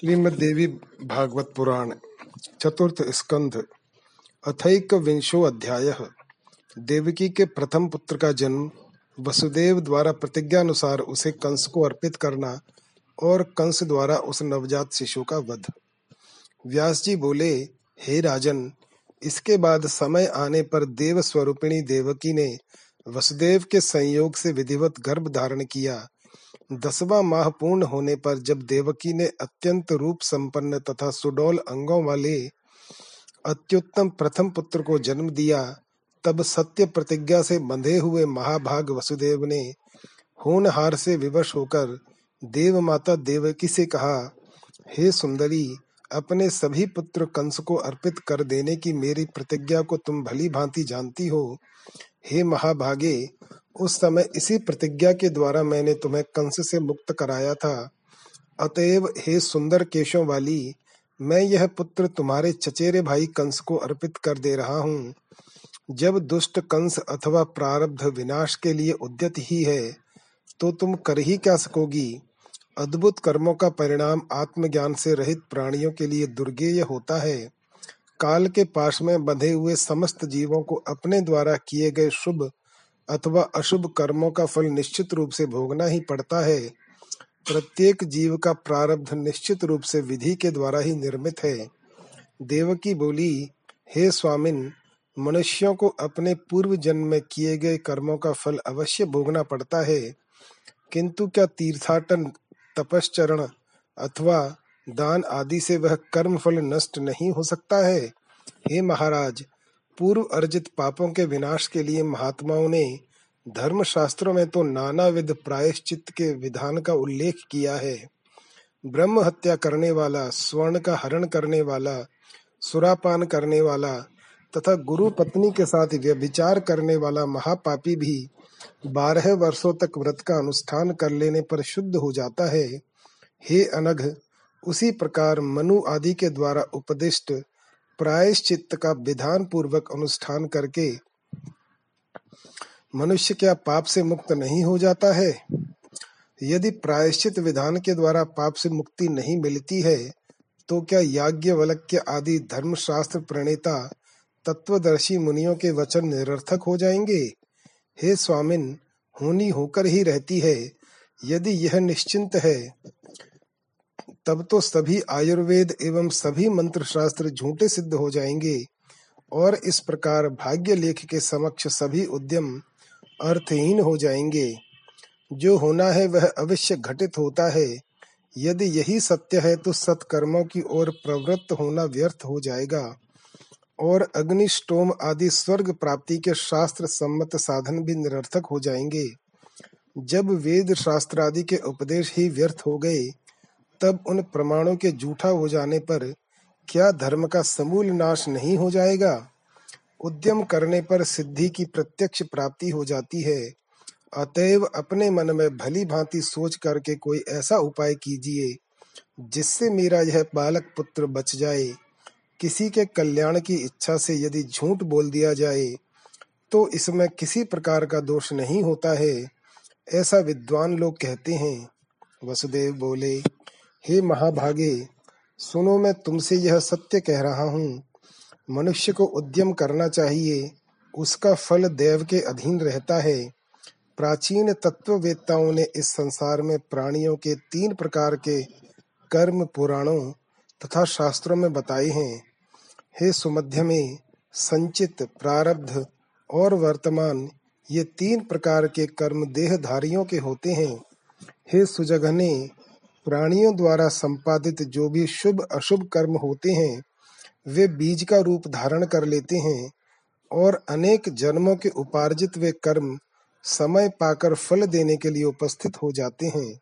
श्रीमद्देवी भागवत पुराण, चतुर्थ स्कंध अथैक विंशो अध्याय। देवकी के प्रथम पुत्र का जन्म, वसुदेव द्वारा प्रतिज्ञानुसार उसे कंस को अर्पित करना और कंस द्वारा उस नवजात शिशु का वध। व्यास जी बोले, हे राजन, इसके बाद समय आने पर देव स्वरूपिणी देवकी ने वसुदेव के संयोग से विधिवत गर्भ धारण किया दसवां माह पूर्ण होने पर जब देवकी ने अत्यंत रूप संपन्न तथा सुडोल अंगों वाले अत्युत्तम प्रथम पुत्र को जन्म दिया, तब सत्य प्रतिज्ञा से बंधे हुए महाभाग वसुदेव ने होनहार से विवश होकर देव माता देवकी से कहा, हे सुंदरी, अपने सभी पुत्र कंस को अर्पित कर देने की मेरी प्रतिज्ञा को तुम भली भांति जानती हो। हे महाभागे उस समय इसी प्रतिज्ञा के द्वारा मैंने तुम्हें कंस से मुक्त कराया था। अतएव हे सुंदर केशों वाली, मैं यह पुत्र तुम्हारे चचेरे भाई कंस को अर्पित कर दे रहा हूँ। जब दुष्ट कंस अथवा प्रारब्ध विनाश के लिए उद्यत ही है तो तुम कर ही क्या सकोगी? अद्भुत कर्मों का परिणाम आत्मज्ञान से रहित प्राणियों के लिए दुर्गेय होता है। काल के पाश में बंधे हुए समस्त जीवों को अपने द्वारा किए गए शुभ अथवा अशुभ कर्मों का फल निश्चित रूप से भोगना ही पड़ता है। प्रत्येक जीव का प्रारब्ध निश्चित रूप से विधि के द्वारा ही निर्मित है। देवकी बोली, हे स्वामिन, मनुष्यों को अपने पूर्व जन्म में किए गए कर्मों का फल अवश्य भोगना पड़ता है। किंतु क्या तीर्थाटन, तपश्चरण अथवा दान आदि से वह कर्म फल नष्ट नहीं हो सकता है? हे महाराज पूर्व अर्जित पापों के विनाश के लिए महात्माओं ने धर्म शास्त्रों में तो नाना विध प्रायश्चित के विधान का उल्लेख किया है। ब्रह्म हत्या करने वाला, स्वर्ण का हरण करने वाला, सुरापान करने वाला तथा गुरु पत्नी के साथ व्यभिचार करने वाला महापापी भी बारह वर्षों तक व्रत का अनुष्ठान कर लेने पर शुद्ध हो जाता है। हे अनघ, उसी प्रकार मनु आदि के द्वारा उपदिष्ट प्रायश्चित का विधान पूर्वक अनुष्ठान करके मनुष्य क्या पाप से मुक्त नहीं हो जाता है? यदि प्रायश्चित विधान के द्वारा पाप से मुक्ति नहीं मिलती है तो क्या याज्ञवल्क्य आदि धर्मशास्त्र प्रणेता तत्वदर्शी मुनियों के वचन निरर्थक हो जाएँगे? हे स्वामिन, होनी होकर ही रहती है। यदि यह निश्चिंत है तब तो सभी आयुर्वेद एवं सभी मंत्र शास्त्र झूठे सिद्ध हो जाएँगे। और इस प्रकार भाग्य लेख के समक्ष सभी उद्यम अर्थहीन हो जाएँगे। जो होना है वह अवश्य घटित होता है। यदि यही सत्य है तो सत्कर्मों की ओर प्रवृत्त होना व्यर्थ हो जाएगा। और अग्निष्टोम आदि स्वर्ग प्राप्ति के शास्त्र सम्मत साधन भी निरर्थक हो जाएँगे। जब वेद शास्त्र आदि के उपदेश ही व्यर्थ हो गए तब उन प्रमाणों के झूठा हो जाने पर क्या धर्म का समूल नाश नहीं हो जाएगा? उद्यम करने पर सिद्धि की प्रत्यक्ष प्राप्ति हो जाती है। अतएव अपने मन में भली भांति सोच करके कोई ऐसा उपाय कीजिए, जिससे मेरा यह बालक पुत्र बच जाए। किसी के कल्याण की इच्छा से यदि झूठ बोल दिया जाए तो इसमें किसी प्रकार का दोष नहीं होता है, ऐसा विद्वान लोग कहते हैं। वसुदेव बोले हे महाभागे, सुनो मैं तुमसे यह सत्य कह रहा हूँ। मनुष्य को उद्यम करना चाहिए। उसका फल देव के अधीन रहता है। प्राचीन तत्ववेत्ताओं ने इस संसार में प्राणियों के तीन प्रकार के कर्म पुराणों तथा शास्त्रों में बताए हैं। हे सुमध्य में संचित, प्रारब्ध और वर्तमान, ये तीन प्रकार के कर्म देहधारियों के होते हैं। हे सुजघने प्राणियों द्वारा संपादित जो भी शुभ, अशुभ कर्म होते हैं, वे बीज का रूप धारण कर लेते हैं और अनेक जन्मों के उपार्जित वे कर्म समय पाकर फल देने के लिए उपस्थित हो जाते हैं।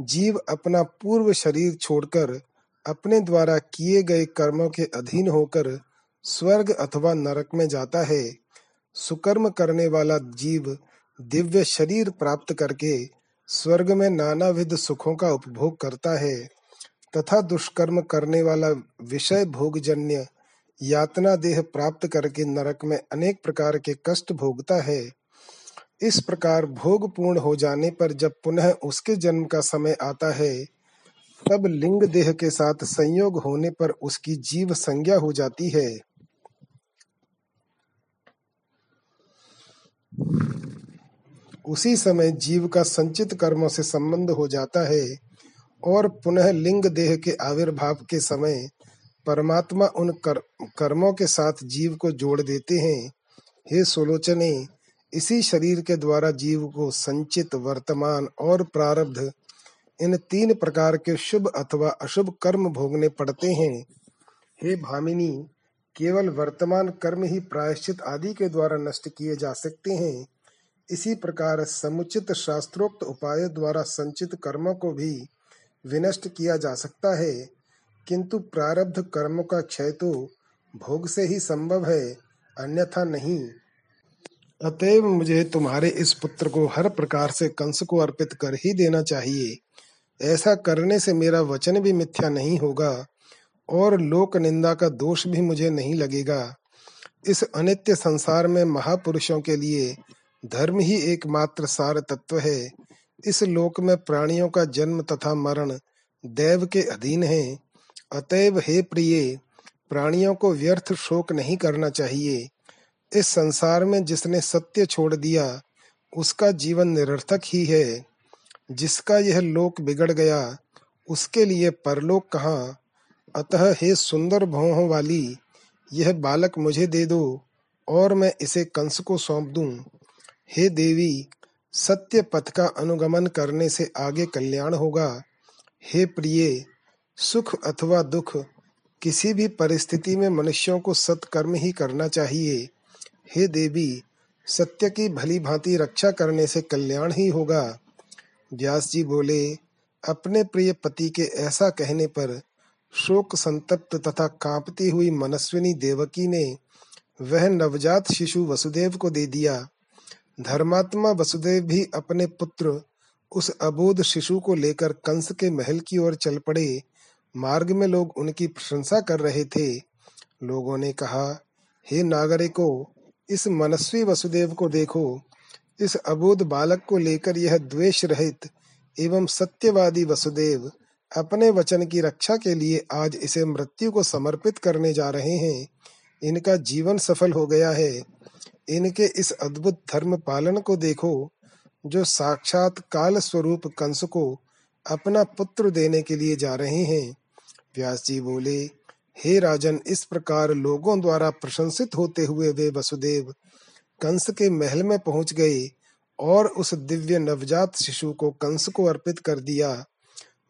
जीव अपना पूर्व शरीर छोड़कर अपने द्वारा किए गए कर्मों के अधीन होकर स्वर्ग अथवा नरक में जाता है। सुकर्म करने वाला जीव दिव्य शरीर प्राप्त करके स्वर्ग में नाना विध सुखों का उपभोग करता है, तथा दुष्कर्म करने वाला विषय भोगजन्य यातना देह प्राप्त करके नरक में अनेक प्रकार के कष्ट भोगता है। इस प्रकार भोग पूर्ण हो जाने पर जब पुनः उसके जन्म का समय आता है, तब लिंग देह के साथ संयोग होने पर उसकी जीव संज्ञा हो जाती है। उसी समय जीव का संचित कर्मों से संबंध हो जाता है और पुनः लिंग देह के आविर्भाव के समय परमात्मा उन कर, कर्मों के साथ जीव को जोड़ देते हैं। हे सुलोचने इसी शरीर के द्वारा जीव को संचित वर्तमान और प्रारब्ध इन तीन प्रकार के शुभ अथवा अशुभ कर्म भोगने पड़ते हैं। हे भामिनी केवल वर्तमान कर्म ही प्रायश्चित आदि के द्वारा नष्ट किए जा सकते हैं। इसी प्रकार समुचित शास्त्रोक्त उपाय द्वारा संचित कर्मों को भी विनष्ट किया जा सकता है, किंतु प्रारब्ध कर्मों का क्षय तो भोग से ही संभव है, अन्यथा नहीं। अतएव मुझे तुम्हारे इस पुत्र को हर प्रकार से कंस को अर्पित कर ही देना चाहिए। ऐसा करने से मेरा वचन भी मिथ्या नहीं होगा, और लोक निंदा का दोष भी मुझे नहीं लगेगा। इस अनित्य संसार में महापुरुषों के लिए धर्म ही एकमात्र सार तत्व है। इस लोक में प्राणियों का जन्म तथा मरण देव के अधीन है। अतएव हे प्रिय, प्राणियों को व्यर्थ शोक नहीं करना चाहिए। इस संसार में जिसने सत्य छोड़ दिया, उसका जीवन निरर्थक ही है। जिसका यह लोक बिगड़ गया, उसके लिए परलोक कहाँ? अतः हे सुंदर भौहों वाली, यह बालक मुझे दे दो, और मैं इसे कंस को सौंप दूँ। हे देवी, सत्य पथ का अनुगमन करने से आगे कल्याण होगा। हे प्रिय, सुख अथवा दुख किसी भी परिस्थिति में मनुष्यों को सत्कर्म ही करना चाहिए। हे देवी, सत्य की भली भांति रक्षा करने से कल्याण ही होगा। व्यास जी बोले, अपने प्रिय पति के ऐसा कहने पर शोक संतप्त तथा कांपती हुई मनस्विनी देवकी ने वह नवजात शिशु वसुदेव को दे दिया। धर्मात्मा वसुदेव भी अपने पुत्र, उस अबोध शिशु को लेकर कंस के महल की ओर चल पड़े। मार्ग में लोग उनकी प्रशंसा कर रहे थे। लोगों ने कहा, हे नागरिको, इस मनस्वी वसुदेव को देखो। इस अबोध बालक को लेकर यह द्वेष रहित एवं सत्यवादी वसुदेव अपने वचन की रक्षा के लिए आज इसे मृत्यु को समर्पित करने जा रहे हैं। इनका जीवन सफल हो गया है। इनके इस अद्भुत धर्म पालन को देखो, जो साक्षात काल स्वरूप कंस को अपना पुत्र देने के लिए जा रहे हैं। व्यास जी बोले, हे राजन, इस प्रकार लोगों द्वारा प्रशंसित होते हुए वे वसुदेव कंस के महल में पहुँच गए और उस दिव्य नवजात शिशु को कंस को अर्पित कर दिया।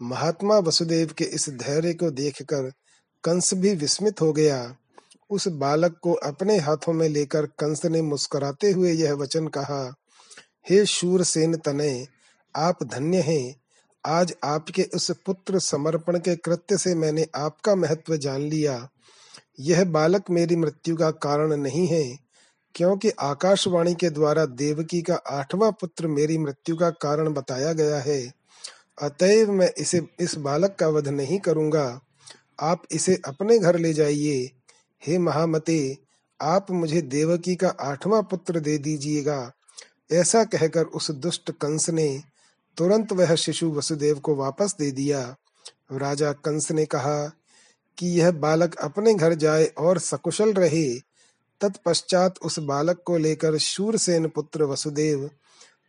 महात्मा वसुदेव के इस धैर्य को देखकर कंस भी विस्मित हो गया। उस बालक को अपने हाथों में लेकर कंस ने मुस्कुराते हुए यह वचन कहा, हे शूर सेन तने, आप धन्य हैं। आज आपके उस पुत्र समर्पण के कृत्य से मैंने आपका महत्व जान लिया। यह बालक मेरी मृत्यु का कारण नहीं है, क्योंकि आकाशवाणी के द्वारा देवकी का आठवां पुत्र मेरी मृत्यु का कारण बताया गया है। अतएव मैं इसे, इस बालक का वध नहीं करूँगा। आप इसे अपने घर ले जाइए। हे महामते, आप मुझे देवकी का आठवां पुत्र दे दीजिएगा। ऐसा कहकर उस दुष्ट कंस ने तुरंत वह शिशु वसुदेव को वापस दे दिया। राजा कंस ने कहा कि यह बालक अपने घर जाए और सकुशल रहे। तत्पश्चात उस बालक को लेकर शूरसेन पुत्र वसुदेव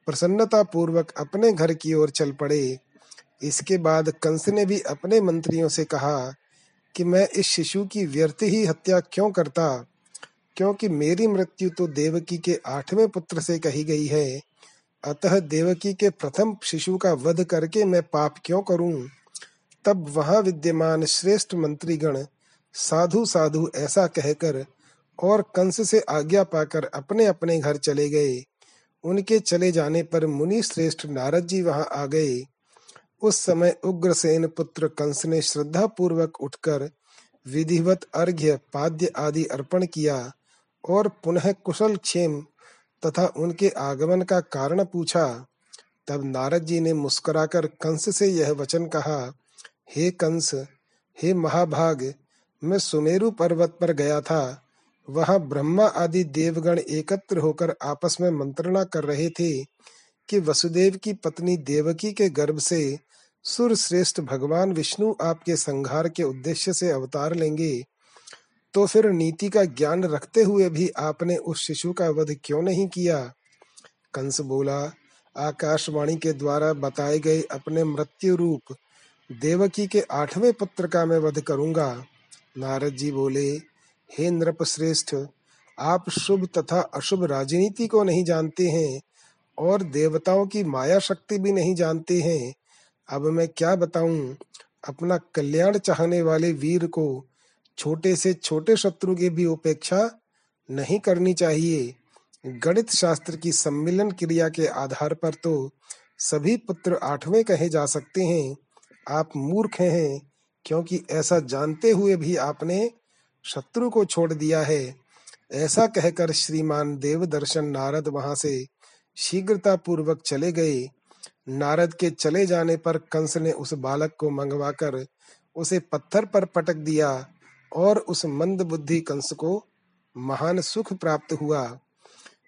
प्रसन्नता पूर्वक अपने घर की ओर चल पड़े। इसके बाद कंस ने भी अपने मंत्रियों से कहा कि मैं इस शिशु की व्यर्थ ही हत्या क्यों करता? क्योंकि मेरी मृत्यु तो देवकी के आठवें पुत्र से कही गई है। अतः देवकी के प्रथम शिशु का वध करके मैं पाप क्यों करूँ? तब वहाँ विद्यमान श्रेष्ठ मंत्रीगण साधु साधु ऐसा कहकर और कंस से आज्ञा पाकर अपने अपने घर चले गए। उनके चले जाने पर मुनि श्रेष्ठ नारद जी वहाँ आ गए। उस समय उग्रसेन पुत्र कंस ने श्रद्धा पूर्वक उठकर विधिवत अर्घ्य, पाद्य आदि अर्पण किया और पुनः कुशल क्षेम तथा उनके आगमन का कारण पूछा। तब नारद जी ने मुस्कुराकर कंस से यह वचन कहा, हे कंस, हे महाभाग, मैं सुमेरु पर्वत पर गया था। वहाँ ब्रह्मा आदि देवगण एकत्र होकर आपस में मंत्रणा कर रहे थे कि वसुदेव की पत्नी देवकी के गर्भ से सुर श्रेष्ठ भगवान विष्णु आपके संहार के उद्देश्य से अवतार लेंगे। तो फिर नीति का ज्ञान रखते हुए भी आपने उस शिशु का वध क्यों नहीं किया? कंस बोला, आकाशवाणी के द्वारा बताए गए अपने मृत्यु रूप, देवकी के आठवें पुत्र का मैं वध करूँगा। नारद जी बोले, हे नृप श्रेष्ठ आप शुभ तथा अशुभ राजनीति को नहीं जानते हैं और देवताओं की माया शक्ति भी नहीं जानते हैं। अब मैं क्या बताऊँ? अपना कल्याण चाहने वाले वीर को छोटे से छोटे शत्रु की भी उपेक्षा नहीं करनी चाहिए। गणित शास्त्र की सम्मिलन क्रिया के आधार पर तो सभी पुत्र आठवें कहे जा सकते हैं। आप मूर्ख हैं, क्योंकि ऐसा जानते हुए भी आपने शत्रु को छोड़ दिया है। ऐसा कहकर श्रीमान देवदर्शन नारद वहाँ से शीघ्रता पूर्वक चले गए। नारद के चले जाने पर कंस ने उस बालक को मंगवाकर उसे पत्थर पर पटक दिया और उस मंद बुद्धि कंस को महान सुख प्राप्त हुआ।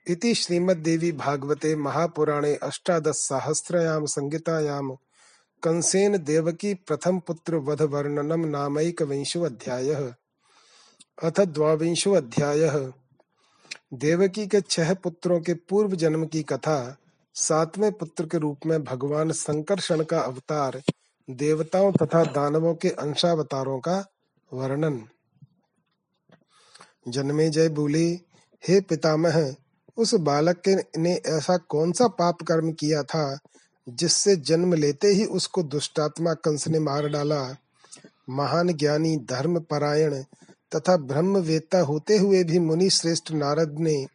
इति श्रीमद्देवी भागवते महापुराणे अष्टादश सहस्रयाम संगीतायाम कंसेन देवकी प्रथम पुत्र वध वर्णनम नामैक विंशो अध्याय। अथ द्वाविंशो अध्याय। देवकी के छह पुत्रों के पूर्व जन्म की कथा सातवें पुत्र के रूप में भगवान संकर्षण का अवतार, देवताओं तथा दानवों के अंशावतारों का वर्णन। जन्मे जय बोले, हे पितामह, उस बालक के ने ऐसा कौन सा पाप कर्म किया था, जिससे जन्म लेते ही उसको दुष्टात्मा कंस ने मार डाला? महान ज्ञानी धर्म परायण तथा ब्रह्म वेत्ता होते हुए भी मुनि श्रेष्ठ नारद ने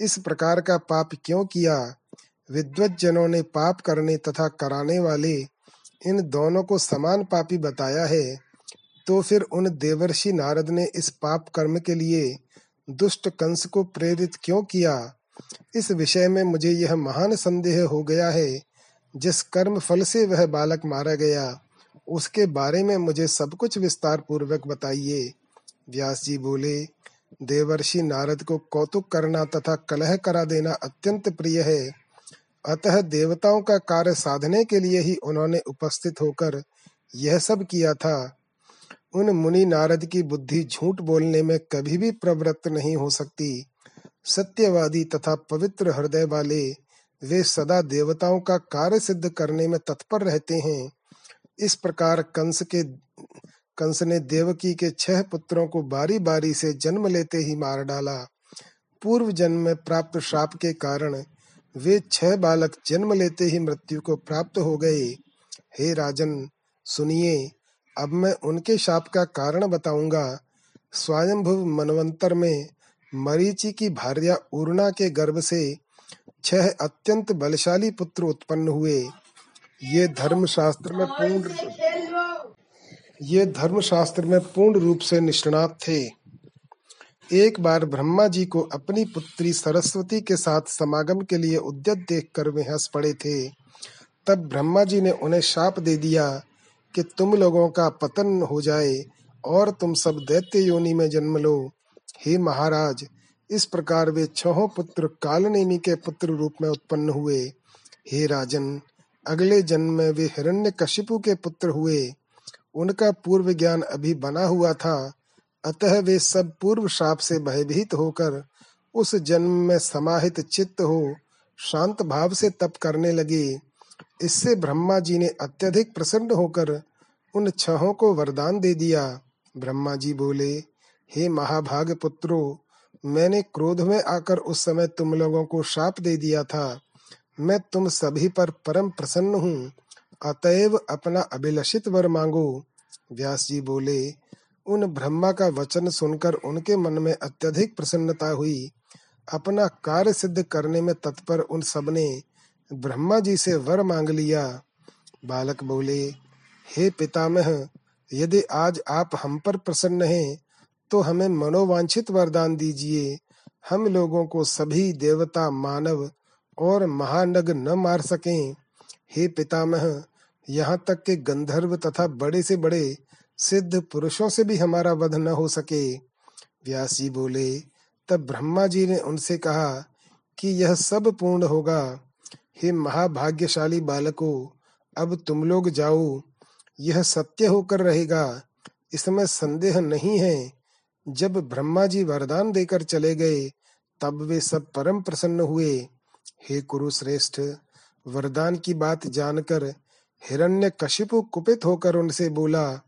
इस प्रकार का पाप क्यों किया? विद्वत जनों ने पाप करने तथा कराने वाले इन दोनों को समान पापी बताया है तो फिर उन देवर्षि नारद ने इस पाप कर्म के लिए दुष्ट कंस को प्रेरित क्यों किया? इस विषय में मुझे यह महान संदेह हो गया है, जिस कर्म फल से वह बालक मारा गया, उसके बारे में मुझे सब कुछ विस्तार पूर्वक बताइए। व्यास जी बोले, देवर्षि नारद को कौतुक करना तथा कलह करा देना अत्यंत प्रिय है। अतः देवताओं का कार्य साधने के लिए ही उन्होंने उपस्थित होकर यह सब किया था। उन मुनि नारद की बुद्धि झूठ बोलने में कभी भी प्रवृत्त नहीं हो सकती। सत्यवादी तथा पवित्र हृदय वाले, वे सदा देवताओं का कार्य सिद्ध करने में तत्पर रहते हैं। इस प्रकार कंस के, कंस ने देवकी के छह पुत्रों को बारी बारी से जन्म लेते ही मार डाला। पूर्व जन्म में प्राप्त श्राप के कारण वे छह बालक जन्म लेते ही मृत्यु को प्राप्त हो गए। हे राजन सुनिए अब मैं उनके शाप का कारण बताऊँगा। स्वयंभुव मनवंतर में मरीचि की भार्या उर्णा के गर्भ से छह अत्यंत बलशाली पुत्र उत्पन्न हुए। ये धर्म शास्त्र में पूर्ण ये धर्म शास्त्र में पूर्ण रूप से निष्णात थे। एक बार ब्रह्मा जी को अपनी पुत्री सरस्वती के साथ समागम के लिए उद्यत देखकर वे हंस पड़े थे। तब ब्रह्मा जी ने उन्हें शाप दे दिया कि तुम लोगों का पतन हो जाए और तुम सब दैत्य योनि में जन्म लो। हे महाराज, इस प्रकार वे छह पुत्र कालनेमी के पुत्र रूप में उत्पन्न हुए। हे राजन, अगले जन्म में वे हिरण्य कशिपु के पुत्र हुए। उनका पूर्व ज्ञान अभी बना हुआ था। अतः वे सब पूर्व शाप से भयभीत होकर उस जन्म में समाहित चित्त हो, शांत भाव से तप करने लगे। इससे ब्रह्मा जी ने अत्यधिक प्रसन्न होकर उन छहों को वरदान दे दिया। ब्रह्मा जी बोले, हे महाभाग पुत्रो, मैंने क्रोध में आकर उस समय तुम लोगों को शाप दे दिया था। मैं तुम सभी पर परम प्रसन्न हूँ। अतएव अपना अभिलषित वर मांगो। व्यास जी बोले उन ब्रह्मा का वचन सुनकर उनके मन में अत्यधिक प्रसन्नता हुई। अपना कार्य सिद्ध करने में तत्पर उन सबने ब्रह्मा जी से वर मांग लिया। बालक बोले, हे पितामह, यदि आज आप हम पर प्रसन्न हैं तो हमें मनोवांछित वरदान दीजिए। हम लोगों को सभी देवता, मानव और महानग न मार सकें। हे पितामह, यहाँ तक के गंधर्व तथा बड़े से बड़े सिद्ध पुरुषों से भी हमारा वध न हो सके। व्यास जी बोले, तब ब्रह्मा जी ने उनसे कहा कि यह सब पूर्ण होगा। हे महाभाग्यशाली बालको, अब तुम लोग जाओ। यह सत्य होकर रहेगा। इसमें संदेह नहीं है। जब ब्रह्मा जी वरदान देकर चले गए, तब वे सब परम प्रसन्न हुए। हे कुरु श्रेष्ठ वरदान की बात जानकर हिरण्य कशिपु कुपित होकर उनसे बोला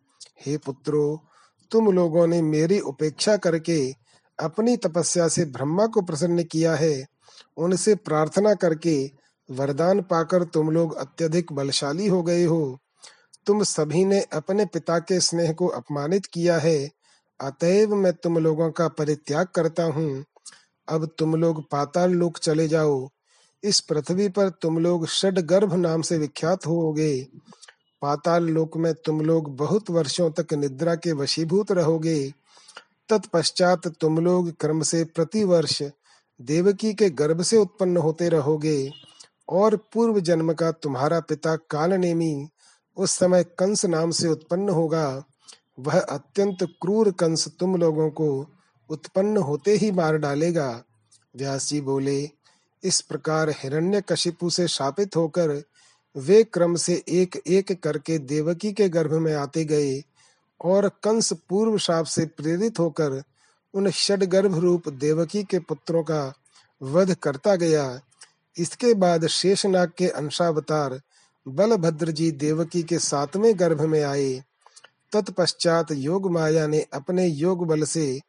हे पुत्रो, तुम लोगों ने मेरी उपेक्षा करके अपनी तपस्या से ब्रह्मा को प्रसन्न किया है। उनसे प्रार्थना करके वरदान पाकर तुम लोग अत्यधिक बलशाली हो गए हो। तुम सभी ने अपने पिता के स्नेह को अपमानित किया है। अतएव मैं तुम लोगों का परित्याग करता हूँ। अब तुम लोग पाताल लोक चले जाओ। इस पृथ्वी पर तुम लोग षड गर्भ नाम से विख्यात होगे। पाताल लोक में तुम लोग बहुत वर्षों तक निद्रा के वशीभूत रहोगे। तत्पश्चात तुम लोग क्रम से प्रति वर्ष देवकी के गर्भ से उत्पन्न होते रहोगे और पूर्व जन्म का तुम्हारा पिता कालनेमी उस समय कंस नाम से उत्पन्न होगा। वह अत्यंत क्रूर कंस तुम लोगों को उत्पन्न होते ही मार डालेगा। व्यास जी बोले, इस प्रकार हिरण्य कशिपु से शापित होकर वे क्रम से एक एक करके देवकी के गर्भ में आते गए और कंस पूर्व शाप से प्रेरित होकर उन षडगर्भ रूप देवकी के पुत्रों का वध करता गया। इसके बाद शेषनाग के अंशावतार बलभद्र जी देवकी के सातवें गर्भ में आए। तत्पश्चात योग माया ने अपने योग बल से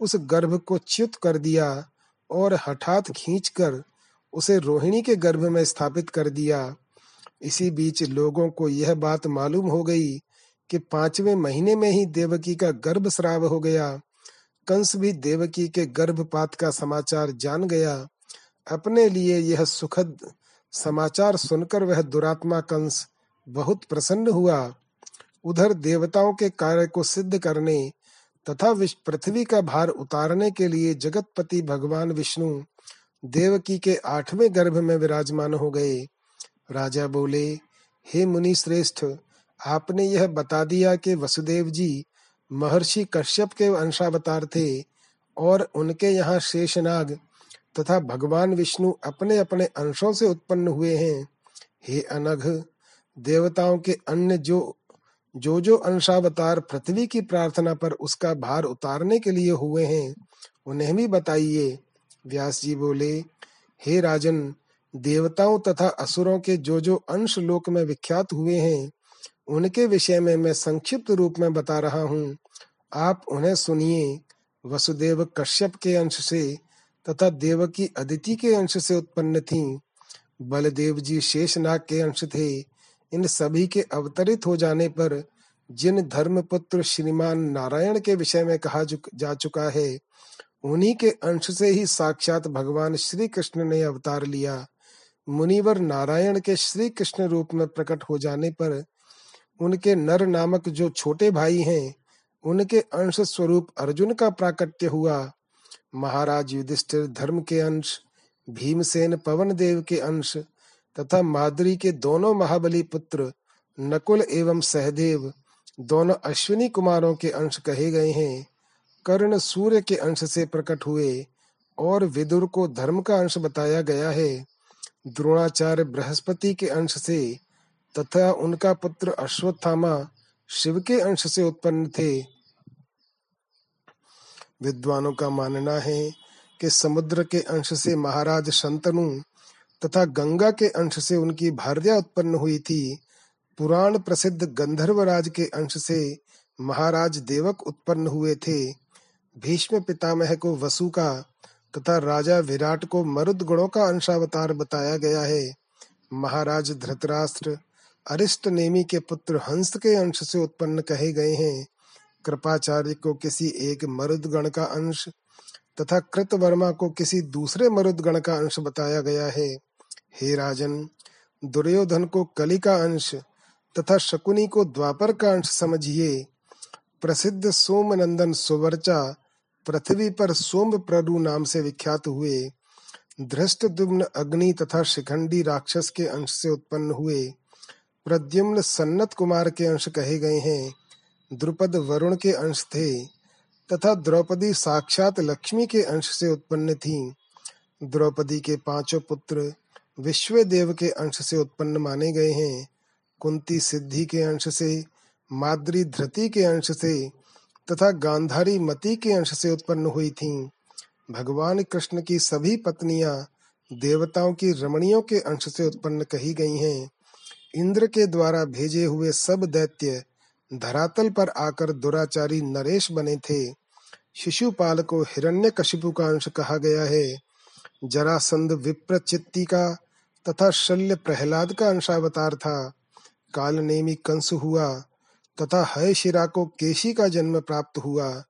उस गर्भ को च्युत कर दिया और हठात खींचकर उसे रोहिणी के गर्भ में स्थापित कर दिया। इसी बीच लोगों को यह बात मालूम हो गई कि पाँचवें महीने में ही देवकी का गर्भ श्राव हो गया। कंस भी देवकी के गर्भपात का समाचार जान गया। अपने लिए यह सुखद समाचार सुनकर वह दुरात्मा कंस बहुत प्रसन्न हुआ। उधर देवताओं के कार्य को सिद्ध करने तथा पृथ्वी का भार उतारने के लिए जगतपति भगवान विष्णु देवकी के आठवें गर्भ में विराजमान हो गए। राजा बोले, हे मुनि श्रेष्ठ आपने यह बता दिया कि वसुदेव जी महर्षि कश्यप के अंशावतार थे और उनके यहाँ शेषनाग तथा भगवान विष्णु अपने अपने अंशों से उत्पन्न हुए हैं। हे अनघ, देवताओं के अन्य जो जो जो अंशावतार पृथ्वी की प्रार्थना पर उसका भार उतारने के लिए हुए हैं, उन्हें भी बताइए। व्यास जी बोले, हे राजन देवताओं तथा असुरों के जो जो अंश लोक में विख्यात हुए हैं, उनके विषय में मैं संक्षिप्त रूप में बता रहा हूँ। आप उन्हें सुनिए। वसुदेव कश्यप के अंश से तथा देवकी अदिति के अंश से उत्पन्न थी। बलदेव जी शेषनाग के अंश थे। इन सभी के अवतरित हो जाने पर जिन धर्मपुत्र श्रीमान नारायण के विषय में कहा जा चुका है, उन्हीं के अंश से ही साक्षात भगवान श्री कृष्ण ने अवतार लिया। मुनिवर नारायण के श्री कृष्ण रूप में प्रकट हो जाने पर उनके नर नामक जो छोटे भाई हैं, उनके अंश स्वरूप अर्जुन का प्राकट्य हुआ। महाराज युधिष्ठिर धर्म के अंश, भीमसेन पवन देव के अंश तथा माद्री के दोनों महाबली पुत्र नकुल एवं सहदेव दोनों अश्विनी कुमारों के अंश कहे गए हैं। कर्ण सूर्य के अंश से प्रकट हुए और विदुर को धर्म का अंश बताया गया है। द्रोणाचार्य बृहस्पति के अंश से तथा उनका पुत्र अश्वत्थामा शिव के अंश से उत्पन्न थे। विद्वानों का मानना है कि समुद्र के अंश से महाराज शंतनु तथा गंगा के अंश से उनकी भार्या उत्पन्न हुई थी। पुराण प्रसिद्ध गंधर्वराज के अंश से महाराज देवक उत्पन्न हुए थे। भीष्म पितामह को वसु का तथा राजा विराट को मरुद गुणों का अंशावतार बताया गया है। महाराज धृतराष्ट्र, अरिष्ट नेमी के पुत्र हंस के अंश से उत्पन्न कहे गए हैं। कृपाचार्य को किसी एक मरुद गण का अंश तथा कृतवर्मा को किसी दूसरे मरुद गण का अंश बताया गया है। हे राजन, दुर्योधन को कली का अंश तथा शकुनी को द्वापर का अंश समझिए। प्रसिद्ध सोमनंदन सुवर्चा पृथ्वी पर सोम प्ररु नाम से विख्यात हुए, धृष्ट दुम्न अग्नि तथा शिखंडी राक्षस के अंश से उत्पन्न हुए, प्रद्युम्न सन्नत कुमार के अंश कहे गए हैं, द्रुपद वरुण के अंश थे, तथा द्रौपदी साक्षात लक्ष्मी के अंश से उत्पन्न थी। द्रौपदी के पाँचों पुत्र विश्व देव के अंश से उत्पन्न माने गए हैं। कुंती सिद्धि के अंश से, माद्री धृति के अंश से तथा गांधारी मती के अंश से उत्पन्न हुई थीं। भगवान कृष्ण की सभी पत्नियाँ देवताओं की रमणियों के अंश से उत्पन्न कही गई हैं। इंद्र के द्वारा भेजे हुए सब दैत्य धरातल पर आकर दुराचारी नरेश बने थे। शिशुपाल को हिरण्य कशिपु का अंश कहा गया है। जरासंध विप्र चित्ती का तथा शल्य प्रहलाद का अंशावतार था। काल नेमी कंस हुआ। तथा हय शिरा को केशी का जन्म प्राप्त हुआ।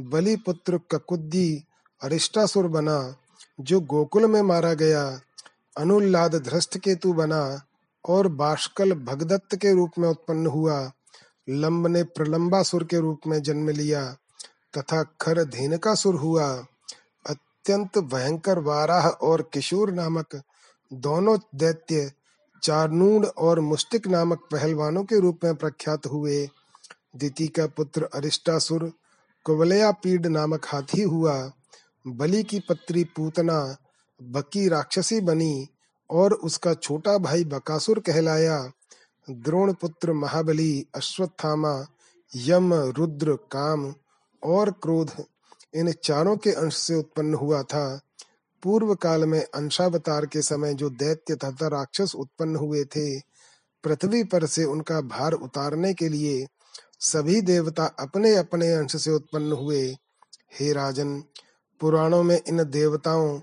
बलि पुत्र ककुद्दी अरिष्टासुर बना, जो गोकुल में मारा गया। अनुल्लाद धृष्ट केतु बना और बाष्कल भगदत्त के रूप में उत्पन्न हुआ। लंब ने प्रलंबासुर के रूप में जन्म लिया तथा खर धेनकासुर हुआ। अत्यंत भयंकर वाराह और किशोर नामक दोनों दैत्य चारनूड और मुस्टिक नामक पहलवानों के रूप में प्रख्यात हुए। दिति का पुत्र अरिष्टासुर कुवलया पीड नामक हाथी हुआ। बलि की पत्री पूतना बकी राक्षसी बनी और उसका छोटा भाई बकासुर कहलाया। द्रोण पुत्र महाबली, अश्वत्थामा, यम, रुद्र, काम और क्रोध, इन चारों के अंश से उत्पन्न हुआ था। पूर्व काल में अंशावतार के समय जो दैत्य तथा राक्षस उत्पन्न हुए थे, पृथ्वी पर से उनका भार उतारने के लिए सभी देवता अपने अपने अंश से उत्पन्न हुए। हे राजन, पुराणों में इन देवताओं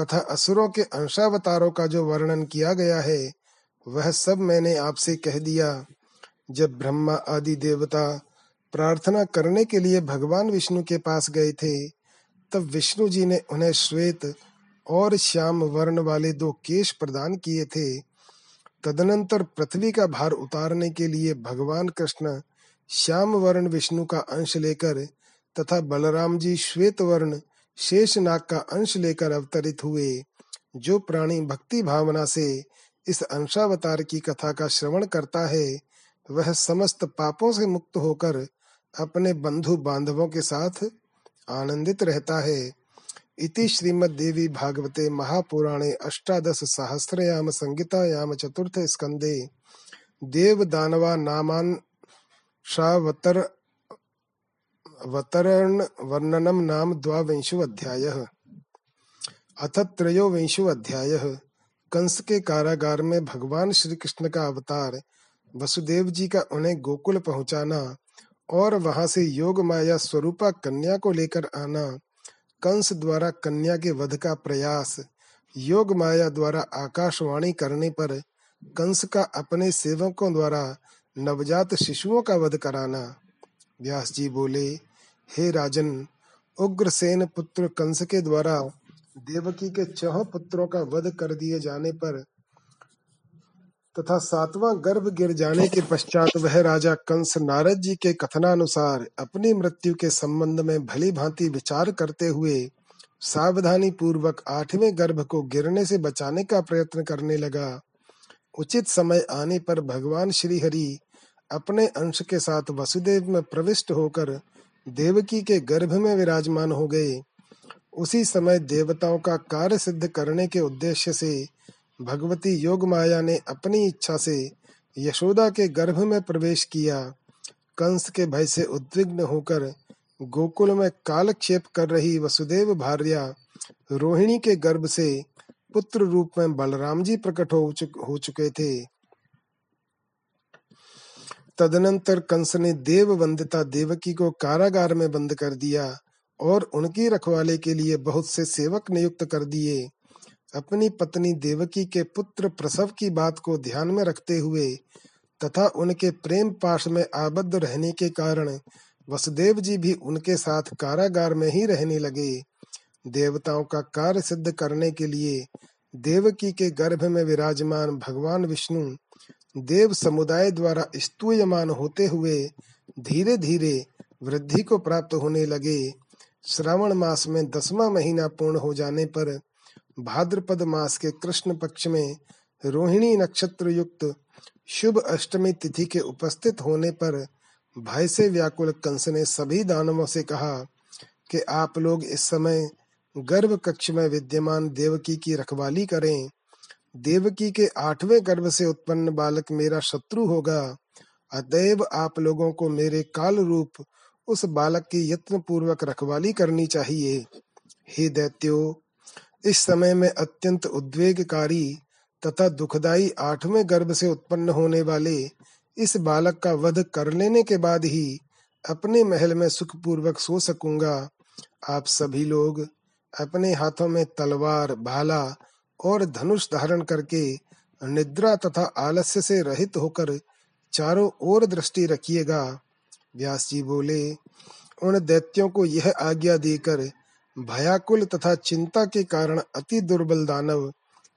तथा असुरों के अंशावतारों का जो वर्णन किया गया है, वह सब मैंने आपसे कह दिया। जब ब्रह्मा आदि देवता प्रार्थना करने के लिए भगवान विष्णु के पास गए थे, तब विष्णु जी ने उन्हें श्वेत और श्याम वर्ण वाले दो केश प्रदान किए थे। तदनंतर पृथ्वी का भार उतारने के लिए भगवान कृष्ण श्याम वर्ण विष्णु का अंश लेकर तथा बलराम जी श्वेत वर्ण शेष नाग का अंश लेकर अवतरित हुए, जो प्राणी भक्ति भावना से इस अंशावतार की कथा का श्रवण करता है, वह समस्त पापों से मुक्त होकर अपने बंधु बांधवों के साथ आनंदित रहता है। इति श्रीमद्देवी भागवते महापुराणे अष्टादश सहस्रयाम नामान शावतर वतरण वर्णनम नाम द्वाविंशो अध्याय। अथ त्रयोविंशो अध्याय। कंस के कारागार में भगवान श्री कृष्ण का अवतार वसुदेव जी का उन्हें गोकुल पहुंचाना और वहाँ से योग माया स्वरूपा कन्या को लेकर आना। कंस द्वारा कन्या के वध का प्रयास, योग माया द्वारा आकाशवाणी करने पर कंस का अपने सेवकों द्वारा नवजात शिशुओं का वध कराना। व्यास जी बोले, हे राजन, उग्रसेन पुत्र कंस के द्वारा देवकी के छह पुत्रों का वध कर दिए जाने पर तथा सातवां गर्भ गिर जाने के पश्चात वह राजा कंस नारद जी के कथनानुसार अपनी मृत्यु के संबंध में भली भांति विचार करते हुए सावधानी पूर्वक आठवें गर्भ को गिरने से बचाने का प्रयत्न करने लगा। उचित समय आने पर भगवान श्री हरि अपने अंश के साथ वसुदेव में प्रविष्ट होकर देवकी के गर्भ में विराजमान हो गए। उसी समय देवताओं का कार्य सिद्ध करने के उद्देश्य से भगवती योग माया ने अपनी इच्छा से यशोदा के गर्भ में प्रवेश किया। कंस के भय से उद्विग्न होकर गोकुल में कालक्षेप कर रही वसुदेव भार्या रोहिणी के गर्भ से पुत्र रूप में बलराम जी प्रकट हो, चुक, हो चुके थे। तदनंतर कंस ने देव वंदिता देवकी को कारागार में बंद कर दिया और उनकी रखवाले के लिए बहुत से सेवक नियुक्त कर दिए। अपनी पत्नी देवकी के पुत्र प्रसव की बात को ध्यान में रखते हुए तथा उनके प्रेम पाश में आबद्ध रहने के कारण वसुदेव जी भी उनके साथ कारागार में ही रहने लगे। देवताओं का कार्य सिद्ध करने के लिए देवकी के गर्भ में विराजमान भगवान विष्णु देव समुदाय द्वारा स्तूयमान होते हुए धीरे धीरे वृद्धि को प्राप्त होने लगे। श्रावण मास में दसवां महीना पूर्ण हो जाने पर भाद्रपद मास के कृष्ण पक्ष में रोहिणी नक्षत्र युक्त शुभ अष्टमी तिथि के उपस्थित होने पर भय से व्याकुल कंस ने सभी दानवों से कहा कि आप लोग इस समय गर्भ कक्ष में विद्यमान देवकी की रखवाली करें। देवकी के आठवें गर्भ से उत्पन्न बालक मेरा शत्रु होगा। अतएव आप लोगों को मेरे काल रूप उस बालक की यत्न पूर्वक रखवाली करनी चाहिए। हे दैत्यो इस समय में अत्यंत उद्वेगकारी तथा दुखदाई आठवें गर्भ से उत्पन्न होने वाले इस बालक का वध कर लेने के बाद ही अपने महल में सुखपूर्वक सो सकूँगा। आप सभी लोग अपने हाथों में तलवार, भाला और धनुष धारण करके निद्रा तथा आलस्य से रहित होकर चारों ओर दृष्टि रखिएगा। व्यास जी बोले, उन दैत्यों को यह आज्ञा देकर भयाकुल तथा चिंता के कारण अति दुर्बल दानव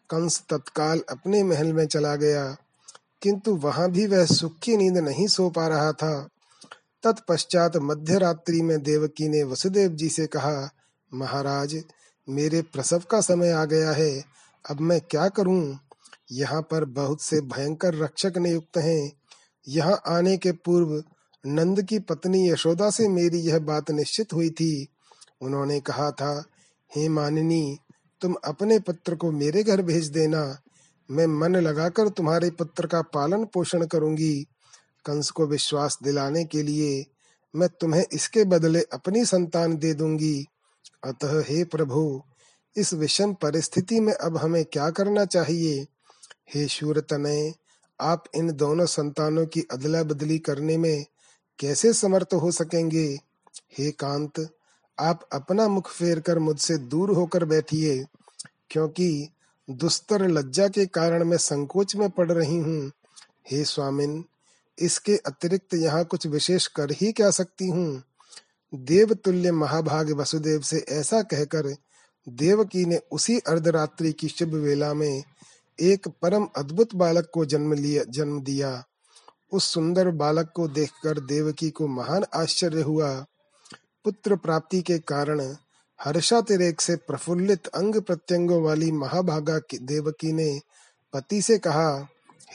कंस तत्काल अपने महल में चला गया। किंतु वहाँ भी वह सुख की नींद नहीं सो पा रहा था। तत्पश्चात मध्य रात्रि में देवकी ने वसुदेव जी से कहा, महाराज, मेरे प्रसव का समय आ गया है। अब मैं क्या करूँ? यहाँ पर बहुत से भयंकर रक्षक नियुक्त हैं। यहाँ आने के पूर्व नंद की पत्नी यशोदा से मेरी यह बात निश्चित हुई थी। उन्होंने कहा था, हे मानिनी, तुम अपने पत्र को मेरे घर भेज देना। मैं मन लगाकर तुम्हारे पत्र का पालन पोषण करूँगी। कंस को विश्वास दिलाने के लिए मैं तुम्हें इसके बदले अपनी संतान दे दूँगी। अतः हे प्रभु, इस विषम परिस्थिति में अब हमें क्या करना चाहिए? हे शूर तनय आप इन दोनों संतानों की अदला बदली करने में कैसे समर्थ हो सकेंगे? हे कांत आप अपना मुख फेर कर मुझसे दूर होकर बैठिए, क्योंकि दुस्तर लज्जा के कारण मैं संकोच में पड़ रही हूँ। हे स्वामिन, इसके अतिरिक्त यहाँ कुछ विशेष कर ही क्या सकती हूँ? देव तुल्य महाभाग वसुदेव से ऐसा कहकर देवकी ने उसी अर्धरात्रि की शुभ वेला में एक परम अद्भुत बालक को जन्म लिया, जन्म दिया। उस सुंदर बालक को देखकर देवकी को महान आश्चर्य हुआ। पुत्र प्राप्ति के कारण हर्षातिरेक से प्रफुल्लित अंग प्रत्यंगों वाली महाभागा देवकी ने पति से कहा,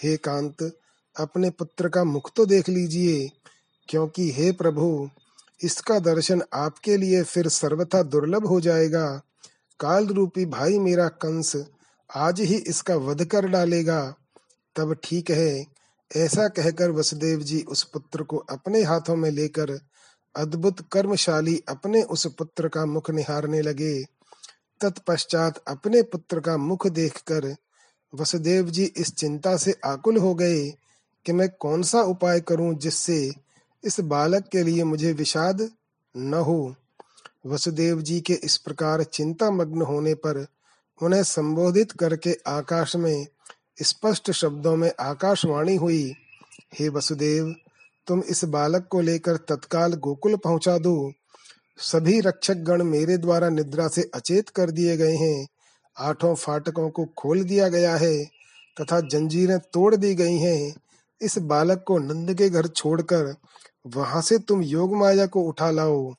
हे कांत, अपने पुत्र का मुख तो देख लीजिए, क्योंकि हे प्रभु, इसका दर्शन आपके लिए फिर सर्वथा दुर्लभ हो जाएगा। काल रूपी भाई मेरा कंस आज ही इसका वध कर डालेगा। तब ठीक है, ऐसा कहकर वसुदेव जी उस पुत्र को अपने हाथों में लेकर अद्भुत कर्मशाली अपने उस पुत्र का मुख निहारने लगे। तत्पश्चात अपने पुत्र का मुख देखकर वसुदेव जी इस चिंता से आकुल हो गए कि मैं कौन सा उपाय करूँ जिससे इस बालक के लिए मुझे विषाद न हो। वसुदेव जी के इस प्रकार चिंता मग्न होने पर उन्हें संबोधित करके आकाश में स्पष्ट शब्दों में आकाशवाणी हुई, हे वसुदेव तुम इस बालक को लेकर तत्काल गोकुल पहुँचा दो। सभी रक्षक गण मेरे द्वारा निद्रा से अचेत कर दिए गए हैं। आठों फाटकों को खोल दिया गया है तथा जंजीरें तोड़ दी गई हैं। इस बालक को नंद के घर छोड़कर वहाँ से तुम योग माया को उठा लाओ।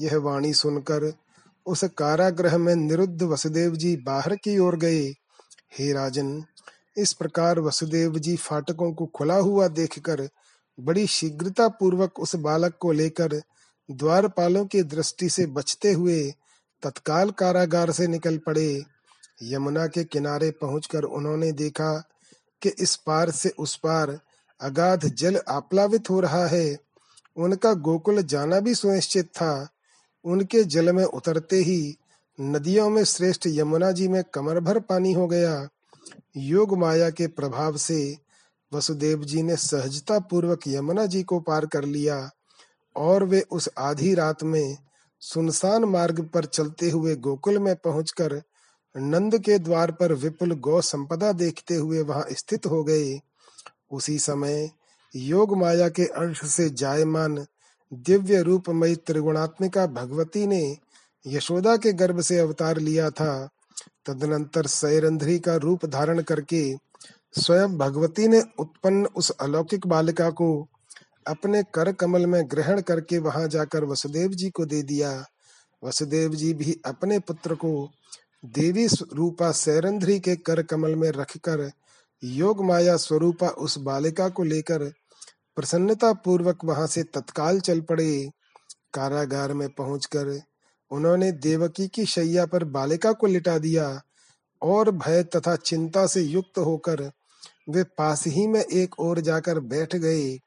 यह वाणी सुनकर उस कारागृह में निरुद्ध वसुदेव जी बाहर की ओर गए। हे राजन, इस प्रकार वसुदेव जी फाटकों को खुला हुआ देखकर बड़ी शीघ्रता पूर्वक उस बालक को लेकर द्वारपालों की दृष्टि से बचते हुए तत्काल कारागार से निकल पड़े। यमुना के किनारे पहुंचकर उन्होंने देखा कि इस पार से उस पार अगाध जल आप्लावित हो रहा है। उनका गोकुल जाना भी सुनिश्चित था। उनके जल में उतरते ही नदियों में श्रेष्ठ यमुना जी में कमर भर पानी हो गया। योग माया के प्रभाव से वसुदेव जी ने सहजता पूर्वक यमुना जी को पार कर लिया और वे उस आधी रात में सुनसान मार्ग पर चलते हुए गोकुल में पहुंचकर नंद के द्वार पर विपुल गौ संपदा देखते हुए वहाँ स्थित हो गए। उसी समय योग माया के अंश से जायमान दिव्य रूपमयी त्रिगुणात्मिका भगवती ने यशोदा के गर्भ से अवतार लिया था। तदनंतर सैरंध्री का रूप धारण करके स्वयं भगवती ने उत्पन्न उस अलौकिक बालिका को अपने कर कमल में ग्रहण करके वहाँ जाकर वसुदेव जी को दे दिया। वसुदेव जी भी अपने पुत्र को देवी रूपा सैरंध्री के कर कमल में रखकर योग माया स्वरूपा उस बालिका को लेकर प्रसन्नता पूर्वक वहाँ से तत्काल चल पड़े। कारागार में पहुंचकर उन्होंने देवकी की शैया पर बालिका को लिटा दिया और भय तथा चिंता से युक्त होकर वे पास ही में एक ओर जाकर बैठ गए।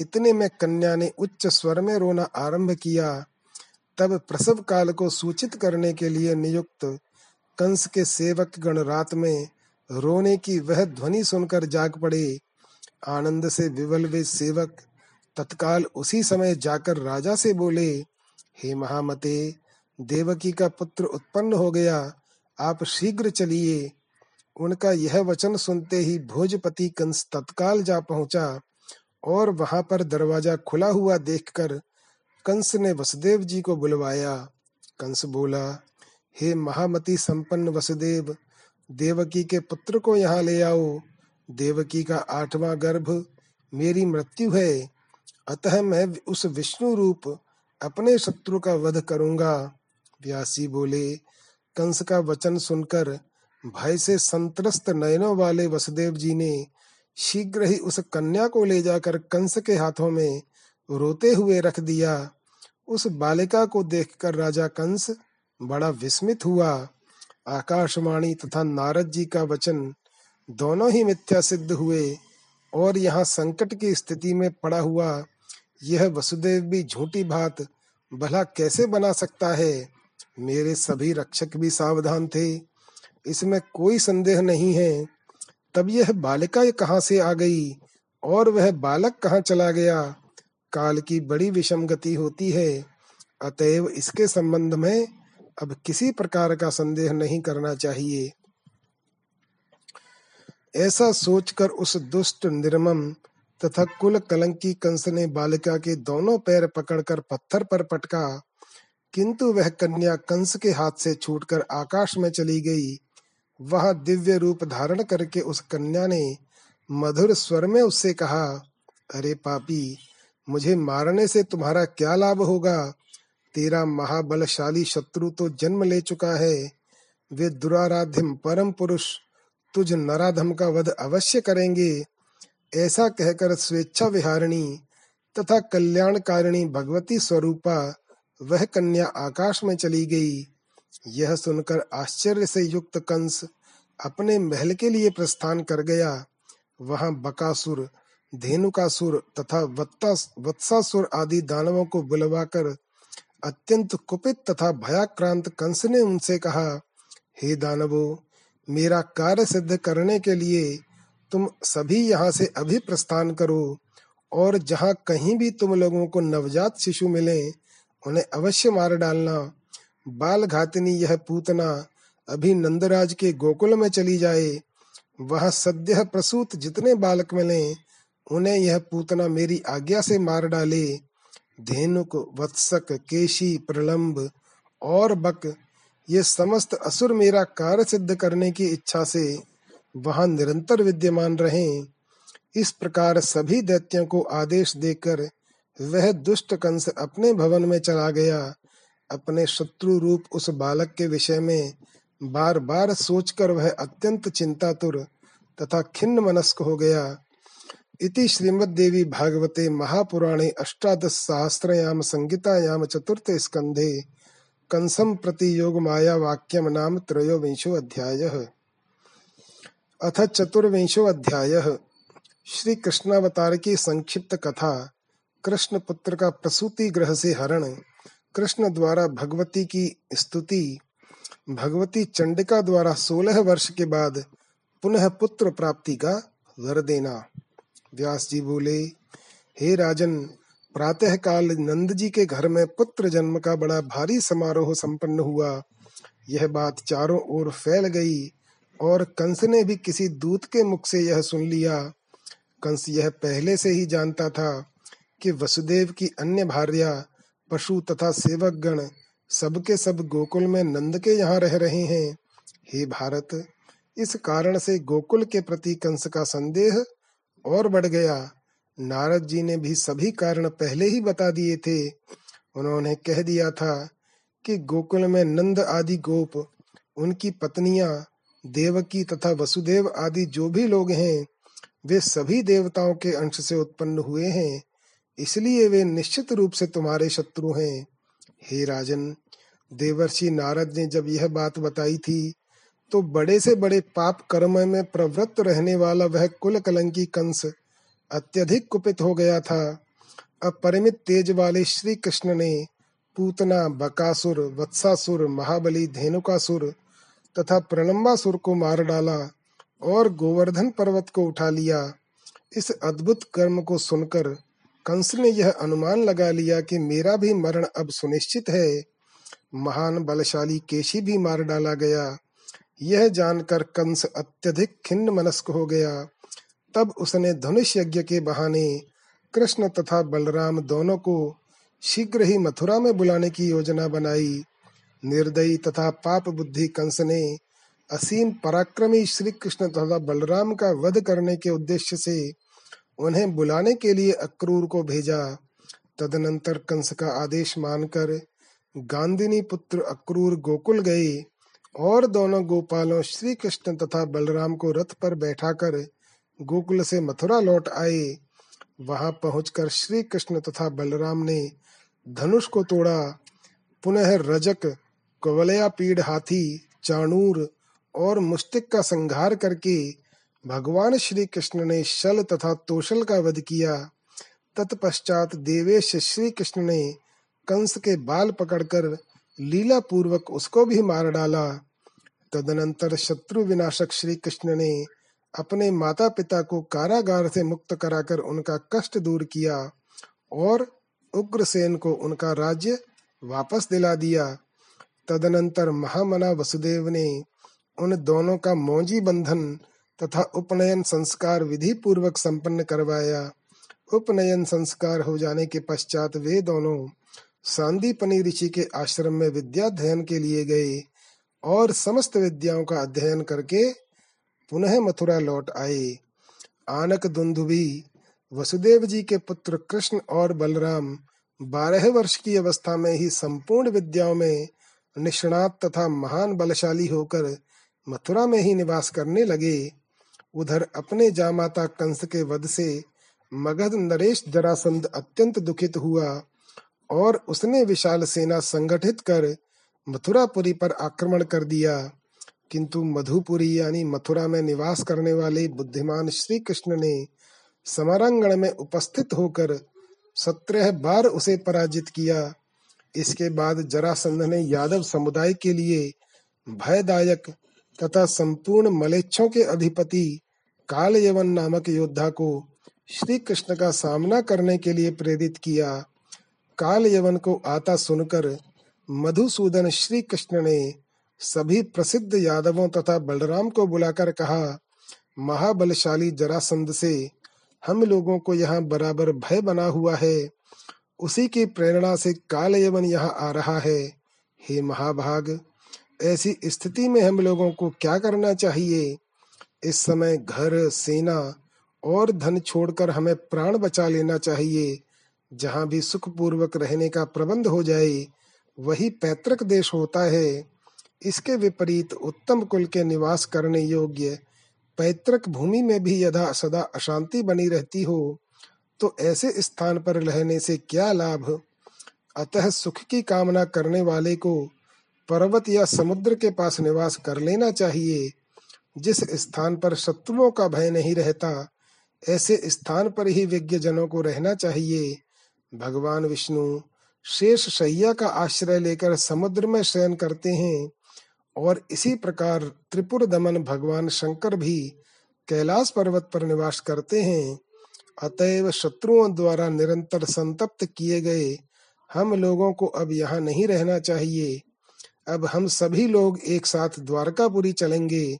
इतने में कन्या ने उच्च स्वर में रोना आरंभ किया। तब प्रसव काल को सूचित करने के लिए नियुक्त कंस के सेवक गण रात में रोने की वह ध्वनि सुनकर जाग पड़े। आनंद से विवल वे सेवक तत्काल उसी समय जाकर राजा से बोले, हे महामते, देवकी का पुत्र उत्पन्न हो गया। आप शीघ्र चलिए। उनका यह वचन सुनते ही भोजपति कंस तत्काल जा पहुँचा और वहाँ पर दरवाज़ा खुला हुआ देखकर कंस ने वसुदेव जी को बुलवाया। कंस बोला, हे महामती संपन्न वसुदेव, देवकी के पुत्र को यहाँ ले आओ। देवकी का आठवां गर्भ मेरी मृत्यु है। अतः मैं उस विष्णु रूप अपने शत्रु का वध करूँगा। व्यासी बोले। कंस का वचन सुनकर भय से संतरस्त नयनों वाले वसुदेव जी ने शीघ्र ही उस कन्या को ले जाकर कंस के हाथों में रोते हुए रख दिया। उस बालिका को देखकर राजा कंस बड़ा विस्मित हुआ। आकाशवाणी तथा नारद जी का वचन दोनों ही मिथ्या सिद्ध हुए और यहाँ संकट की स्थिति में पड़ा हुआ यह वसुदेव भी झूठी बात भला कैसे बना सकता है? मेरे सभी रक्षक भी सावधान थे। इसमें कोई संदेह नहीं है। तब यह बालिका कहाँ से आ गई और वह बालक कहाँ चला गया? काल की बड़ी विषम गति होती है। अतएव इसके संबंध में अब किसी प्रकार का संदेह नहीं करना चाहिए। ऐसा सोचकर उस दुष्ट निर्मम तथा कुल कलंकी कंस ने बालिका के दोनों पैर पकड़कर पत्थर पर पटका। किंतु वह कन्या कंस के हाथ से छूटकर आकाश में चली गई। वह दिव्य रूप धारण करके उस कन्या ने मधुर स्वर में उससे कहा, अरे पापी, मुझे मारने से तुम्हारा क्या लाभ होगा? तेरा महाबलशाली शत्रु तो जन्म ले चुका है। वे दुराराध्य परम पुरुष तुझ नराधम का वध अवश्य करेंगे। ऐसा कहकर स्वेच्छा विहारिणी तथा कल्याणकारिणी भगवती स्वरूपा वह कन्या आकाश में चली गई। यह सुनकर आश्चर्य से युक्त कंस अपने महल के लिए प्रस्थान कर गया। वहाँ बकासुर, धेनुकासुर तथा वत्सासुर आदि दानवों को बुलवाकर अत्यंत कुपित तथा भयाक्रांत कंस ने उनसे कहा, हे दानवो, मेरा कार्य सिद्ध करने के लिए तुम सभी यहाँ से अभी प्रस्थान करो और जहाँ कहीं भी तुम लोगों को नवजात शिशु मिले, उन्हें अवश्य मार डालना। बाल घातनी यह पूतना अभी नंदराज के गोकुल में चली जाए, वह सद्य प्रसूत जितने बालक मिले, उन्हें यह पूतना मेरी आज्ञा से मार डाले। धेनुक, वत्सक, केशी, प्रलंब और बक, ये समस्त असुर मेरा कार्य सिद्ध करने की इच्छा से वहाँ निरंतर विद्यमान रहे। इस प्रकार सभी दैत्यों को आदेश देकर वह दुष्ट कंस अपने भवन में चला गया। अपने शत्रु रूप उस बालक के विषय में बार बार सोचकर वह अत्यंत चिंतातुर तथा खिन्न मनस्क हो गया। इति श्रीमद्देवी भागवते महापुराणे अष्टादश सहस्रयाम संहितायाम चतुर्थ स्कंधे कंसम प्रति योग माया वाक्यम नाम त्रयोविंशो अध्याय। अथ चतुर्विंशो अध्याय। श्री कृष्णावतार की संक्षिप्त कथा कृष्ण पुत्र का प्रसूति ग्रह से हरण। कृष्ण द्वारा भगवती की स्तुति, भगवती चंडिका द्वारा सोलह वर्ष के बाद पुनः पुत्र प्राप्ति का वर देना। व्यास जी बोले, हे राजन प्रातः काल नंद जी के घर में पुत्र जन्म का बड़ा भारी समारोह संपन्न हुआ। यह बात चारों ओर फैल गई और कंस ने भी किसी दूत के मुख से यह सुन लिया। कंस यह पहले से ही जानता था कि वसुदेव की अन्य भार्या पशु तथा सेवक गण सबके सब गोकुल में नंद के यहाँ रह रहे हैं। हे भारत, इस कारण से गोकुल के प्रति कंस का संदेह और बढ़ गया। नारद जी ने भी सभी कारण पहले ही बता दिए थे। उन्होंने कह दिया था कि गोकुल में नंद आदि गोप, उनकी पत्नियाँ, देवकी तथा वसुदेव आदि जो भी लोग हैं, वे सभी देवताओं के अंश से उत्पन्न हुए हैं। इसलिए वे निश्चित रूप से तुम्हारे शत्रु हैं। हे राजन, देवर्षि नारद ने जब यह बात बताई थी तो बड़े से बड़े पाप कर्म में प्रवृत्त रहने वाला वह कुल कलंकी कंस अत्यधिक कुपित हो गया था। अपरिमित तेज वाले श्री कृष्ण ने पूतना, बकासुर, वत्सासुर, महाबली, धेनुकासुर तथा प्रलंबासुर को मार डाला और गोवर्धन पर्वत को उठा लिया। इस अद्भुत कर्म को सुनकर कंस ने यह अनुमान लगा लिया कि मेरा भी मरण अब सुनिश्चित है। महान बलशाली केशी भी मार डाला गया। यह जानकर कंस अत्यधिक खिन्न मनस्क हो गया। तब उसने धनुष यज्ञ के बहाने कृष्ण तथा बलराम दोनों को शीघ्र ही मथुरा में बुलाने की योजना बनाई। निर्दयी तथा पाप बुद्धि कंस ने असीम पराक्रमी श्री कृष्ण तथा बलराम का वध करने के उद्देश्य से उन्हें बुलाने के लिए अक्रूर को भेजा। तदनंतर कंस का आदेश मानकर गांधिनी पुत्र अक्रूर गोकुल गए और दोनों गोपालों श्री कृष्ण तथा बलराम को रथ पर बैठाकर गोकुल से मथुरा लौट आए। वहाँ पहुंचकर श्री कृष्ण तथा बलराम ने धनुष को तोड़ा। पुनः रजक कवलया पीड़ हाथी, चाणूर और मुस्तिक का संहार करके भगवान श्री कृष्ण ने शल तथा तोषल का वध किया। तत्पश्चात देवेश श्री कृष्ण ने कंस के बाल पकड़कर लीला पूर्वक उसको भी मार डाला। तदनंतर शत्रु विनाशक श्री कृष्ण ने अपने माता पिता को कारागार से मुक्त कराकर उनका कष्ट दूर किया और उग्रसेन को उनका राज्य वापस दिला दिया। तदनंतर महामना वसुदेव ने उन दोनों का मौजी बंधन तथा उपनयन संस्कार विधि पूर्वक संपन्न करवाया। उपनयन संस्कार हो जाने के पश्चात वे दोनों सांदीपनी ऋषि के आश्रम में विद्याध्ययन के लिए गए और समस्त विद्याओं का अध्ययन करके पुनः मथुरा लौट आए। आनक दुंदुभी वसुदेव जी के पुत्र कृष्ण और बलराम बारह वर्ष की अवस्था में ही संपूर्ण विद्याओं में निष्णात तथा महान बलशाली होकर मथुरा में ही निवास करने लगे। उधर अपने जामाता कंस के वध से मगध नरेश जरासंध अत्यंत दुखित हुआ और उसने विशाल सेना संगठित कर मथुरापुरी पर आक्रमण कर दिया। किंतु मधुपुरी यानी मथुरा में निवास करने वाले बुद्धिमान श्री कृष्ण ने समारांगण में उपस्थित होकर सत्रह बार उसे पराजित किया। इसके बाद जरासंध ने यादव समुदाय के लिए भयदायक तथा संपूर्ण मलेच्छों के अधिपति काल यवन नामक योद्धा को श्री कृष्ण का सामना करने के लिए प्रेरित किया। काल यवन को आता सुनकर मधुसूदन श्री कृष्ण ने सभी प्रसिद्ध यादवों तथा बलराम को बुलाकर कहा, महाबलशाली जरासंध से हम लोगों को यहाँ बराबर भय बना हुआ है। उसी की प्रेरणा से काल यवन यहाँ आ रहा है। हे महाभाग ऐसी स्थिति में हम लोगों को क्या करना चाहिए? इस समय घर, सेना और धन छोड़कर हमें प्राण बचा लेना चाहिए। जहाँ भी सुख पूर्वक रहने का प्रबंध हो जाए, वही पैतृक देश होता है। इसके विपरीत उत्तम कुल के निवास करने योग्य पैतृक भूमि में भी यदा सदा अशांति बनी रहती हो तो ऐसे स्थान पर रहने से क्या लाभ? अतः सुख की कामना करने वाले को पर्वत या समुद्र के पास निवास कर लेना चाहिए। जिस स्थान पर शत्रुओं का भय नहीं रहता, ऐसे स्थान पर ही विज्ञ जनों को रहना चाहिए। भगवान विष्णु शेष शैया का आश्रय लेकर समुद्र में शयन करते हैं और इसी प्रकार त्रिपुर दमन भगवान शंकर भी कैलाश पर्वत पर निवास करते हैं। अतएव शत्रुओं द्वारा निरंतर संतप्त किए गए हम लोगों को अब यहाँ नहीं रहना चाहिए। अब हम सभी लोग एक साथ द्वारकापुरी चलेंगे।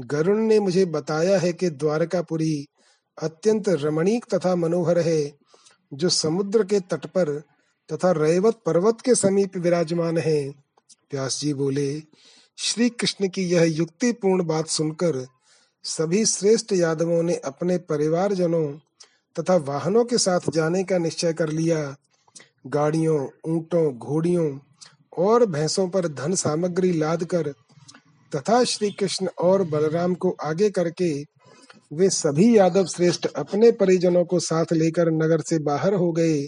गरुण ने मुझे बताया है कि द्वारकापुरी अत्यंत रमणीक तथा मनोहर है, जो समुद्र के तट पर तथा रैवत पर्वत के समीप विराजमान है। व्यास जी बोले श्री कृष्ण की यह युक्तिपूर्ण बात सुनकर सभी श्रेष्ठ यादवों ने अपने परिवारजनों तथा वाहनों के साथ जाने का निश्चय कर लिया। गाड़ियों, ऊंटों, घोड़ियों और भैंसों पर धन सामग्री लाद कर तथा श्री कृष्ण और बलराम को आगे करके वे सभी यादव श्रेष्ठ अपने परिजनों को साथ लेकर नगर से बाहर हो गए।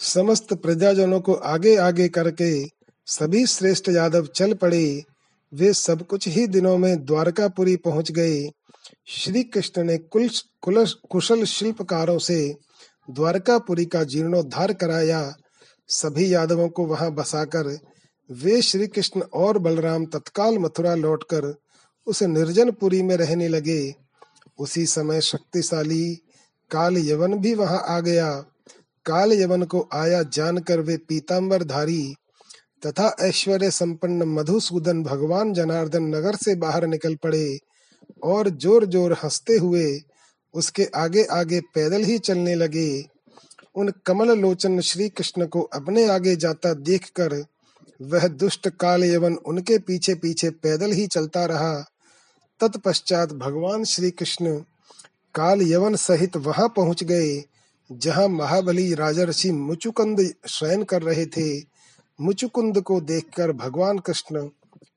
समस्त प्रजाजनों को आगे आगे करके सभी श्रेष्ठ यादव चल पड़े। वे सब कुछ ही दिनों में द्वारकापुरी पहुँच गए। श्री कृष्ण ने कुल कुशल शिल्पकारों से द्वारकापुरी का जीर्णोद्धार कराया। सभी यादवों को वहाँ बसाकर वे श्री कृष्ण और बलराम तत्काल मथुरा लौटकर उस निर्जनपुरी में रहने लगे। उसी समय शक्तिशाली काल यवन भी वहाँ आ गया। काल यवन को आया जानकर वे पीताम्बर धारी तथा ऐश्वर्य संपन्न मधुसूदन भगवान जनार्दन नगर से बाहर निकल पड़े और ज़ोर ज़ोर हँसते हुए उसके आगे आगे पैदल ही चलने लगे। उन कमल लोचन श्री कृष्ण को अपने आगे जाता देखकर वह दुष्ट काल यवन उनके पीछे पीछे पैदल ही चलता रहा। तत्पश्चात भगवान श्री कृष्ण काल यवन सहित वहाँ पहुँच गए, जहाँ महाबली राजर्षि मुचुकुंद शयन कर रहे थे। मुचुकुंद को देखकर भगवान कृष्ण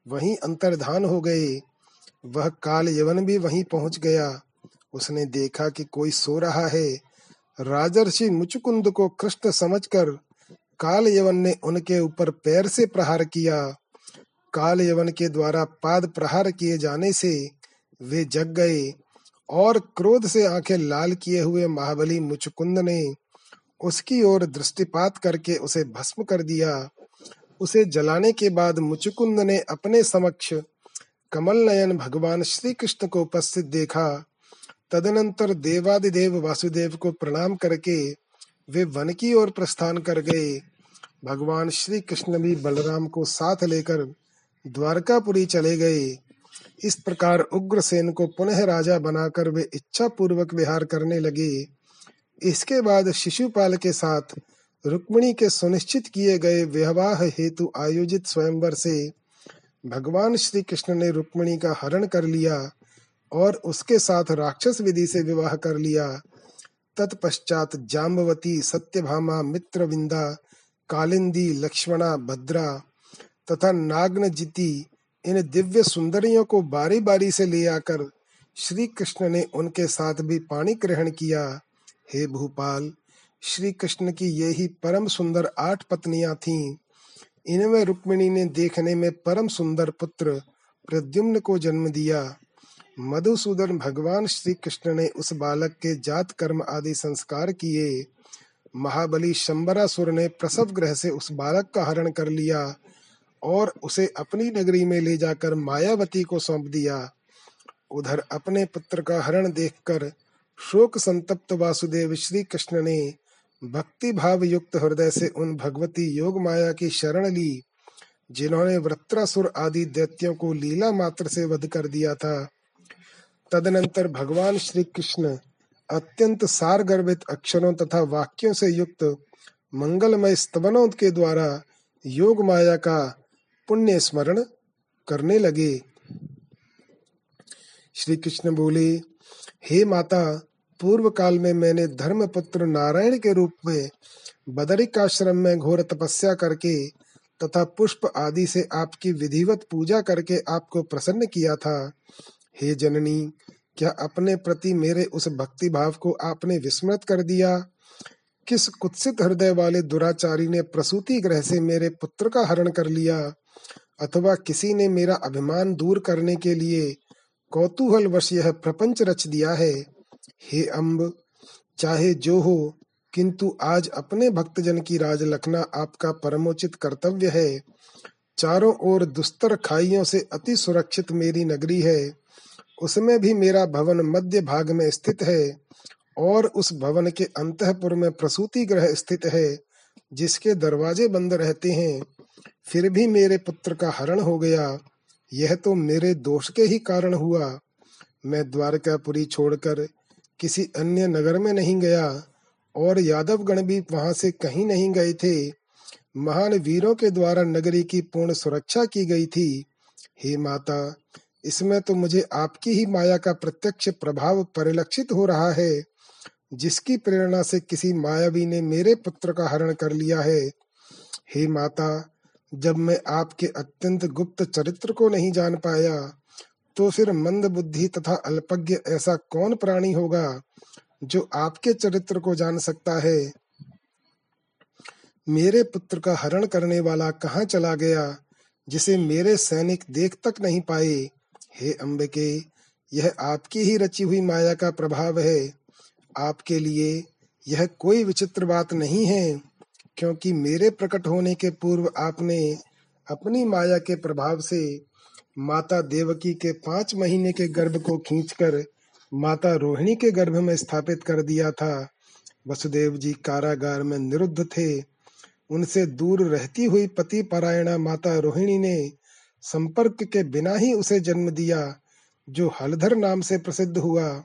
वहीं अंतर्धान हो गए। वह काल यवन भी वहीं पहुँच गया। उसने देखा कि कोई सो रहा है। राजर्षि मुचुकुंद को कृष्ण समझकर काल यवन ने उनके ऊपर पैर से प्रहार किया। काल यवन के द्वारा पाद प्रहार किए जाने से वे जग गए और क्रोध से आँखें लाल किए हुए महाबली मुचुकुंद ने उसकी ओर दृष्टिपात करके उसे भस्म कर दिया। उसे जलाने के बाद मुचुकुंद ने अपने समक्ष कमल नयन भगवान श्री कृष्ण को उपस्थित देखा। तदनंतर देवादिदेव वासुदेव को प्रणाम करके वे वन की ओर प्रस्थान कर गए। भगवान श्री कृष्ण भी बलराम को साथ लेकर द्वारकापुरी चले गए। इस प्रकार उग्रसेन को पुनः राजा बनाकर वे इच्छा पूर्वक विहार करने लगे। इसके बाद शिशुपाल के साथ रुक्मिणी के सुनिश्चित किए गए विवाह हेतु आयोजित स्वयंवर से भगवान श्री कृष्ण ने रुक्मिणी का हरण कर लिया। और उसके साथ राक्षस विधि से विवाह कर लिया। तत्पश्चात जाम्बवती सत्यभामा, मित्रविंदा, कालिंदी, लक्ष्मणा, भद्रा तथा नागनजिति इन दिव्य सुंदरियों को बारी बारी से ले आकर श्री कृष्ण ने उनके साथ भी पानी ग्रहण किया। हे भूपाल श्री कृष्ण की ये ही परम सुंदर आठ पत्नियाँ थीं। इनमें रुक्मिणी ने देखने में परम सुंदर पुत्र प्रद्युम्न को जन्म दिया। मधुसूदन भगवान श्री कृष्ण ने उस बालक के जात कर्म आदि संस्कार किए। महाबली शंबरासुर ने प्रसव ग्रह से उस बालक का हरण कर लिया और उसे अपनी नगरी में ले जाकर मायावती को सौंप दिया। उधर अपने पुत्र का हरण देखकर शोक संतप्त वासुदेव श्री कृष्ण ने भक्ति भाव युक्त हृदय से उन भगवती योग माया की शरण ली, जिन्होंने वृत्रासुर आदि दैत्यों को लीला मात्र से वध कर दिया था। तदनंतर भगवान श्री कृष्ण अत्यंत सार गर्भित अक्षरों तथा वाक्यों से युक्त मंगलमय स्तवनों के द्वारा योग माया का पुण्य स्मरण करने लगे। श्री कृष्ण बोले, हे माता पूर्व काल में मैंने धर्म पुत्र नारायण के रूप में बदरिक आश्रम में घोर तपस्या करके तथा पुष्प आदि से आपकी विधिवत पूजा करके आपको प्रसन्न किया था। हे जननी, क्या अपने प्रति मेरे उस भक्ति भाव को आपने विस्मृत कर दिया? किस कुत्सित हृदय वाले दुराचारी ने प्रसूति ग्रह से मेरे पुत्र का हरण कर लिया? अथवा किसी ने मेरा अभिमान दूर करने के लिए कौतूहल वश यह प्रपंच रच दिया है? हे अम्ब चाहे जो हो, किंतु आज अपने भक्तजन की राज लखना आपका परमोचित कर्तव्य है। चारों ओर दुस्तर खाइयों से अति सुरक्षित मेरी नगरी है। उसमें भी मेरा भवन मध्य भाग में स्थित है और उस भवन के अंतपुर में प्रसूति ग्रह स्थित है, जिसके दरवाजे बंद रहते हैं। फिर भी मेरे पुत्र का हरण हो गया। यह तो मेरे दोष के ही कारण हुआ। मैं द्वारकापुरी छोड़कर किसी अन्य नगर में नहीं गया और यादव गण भी वहाँ से कहीं नहीं गए थे। महान वीरों के द्वारा नगरी की पूर्ण सुरक्षा की गई थी। हे माता इसमें तो मुझे आपकी ही माया का प्रत्यक्ष प्रभाव परिलक्षित हो रहा है, जिसकी प्रेरणा से किसी मायावी ने मेरे पुत्र का हरण कर लिया है। हे माता, जब मैं आपके अत्यंत गुप्त चरित्र को नहीं जान पाया तो फिर मंद बुद्धि तथा अल्पज्ञ ऐसा कौन प्राणी होगा, जो आपके चरित्र को जान सकता है? मेरे पुत्र का हरण करने वाला कहाँ चला गया, जिसे मेरे सैनिक देख तक नहीं पाए? हे अम्बिके यह आपकी ही रची हुई माया का प्रभाव है। आपके लिए यह कोई विचित्र बात नहीं है, क्योंकि मेरे प्रकट होने के पूर्व आपने अपनी माया के प्रभाव से माता देवकी के पाँच महीने के गर्भ को खींचकर माता रोहिणी के गर्भ में स्थापित कर दिया था। वसुदेव जी कारागार में निरुद्ध थे। उनसे दूर रहती हुई पति परायणा माता रोहिणी ने संपर्क के बिना ही उसे जन्म दिया, जो हलधर नाम से प्रसिद्ध हुआ।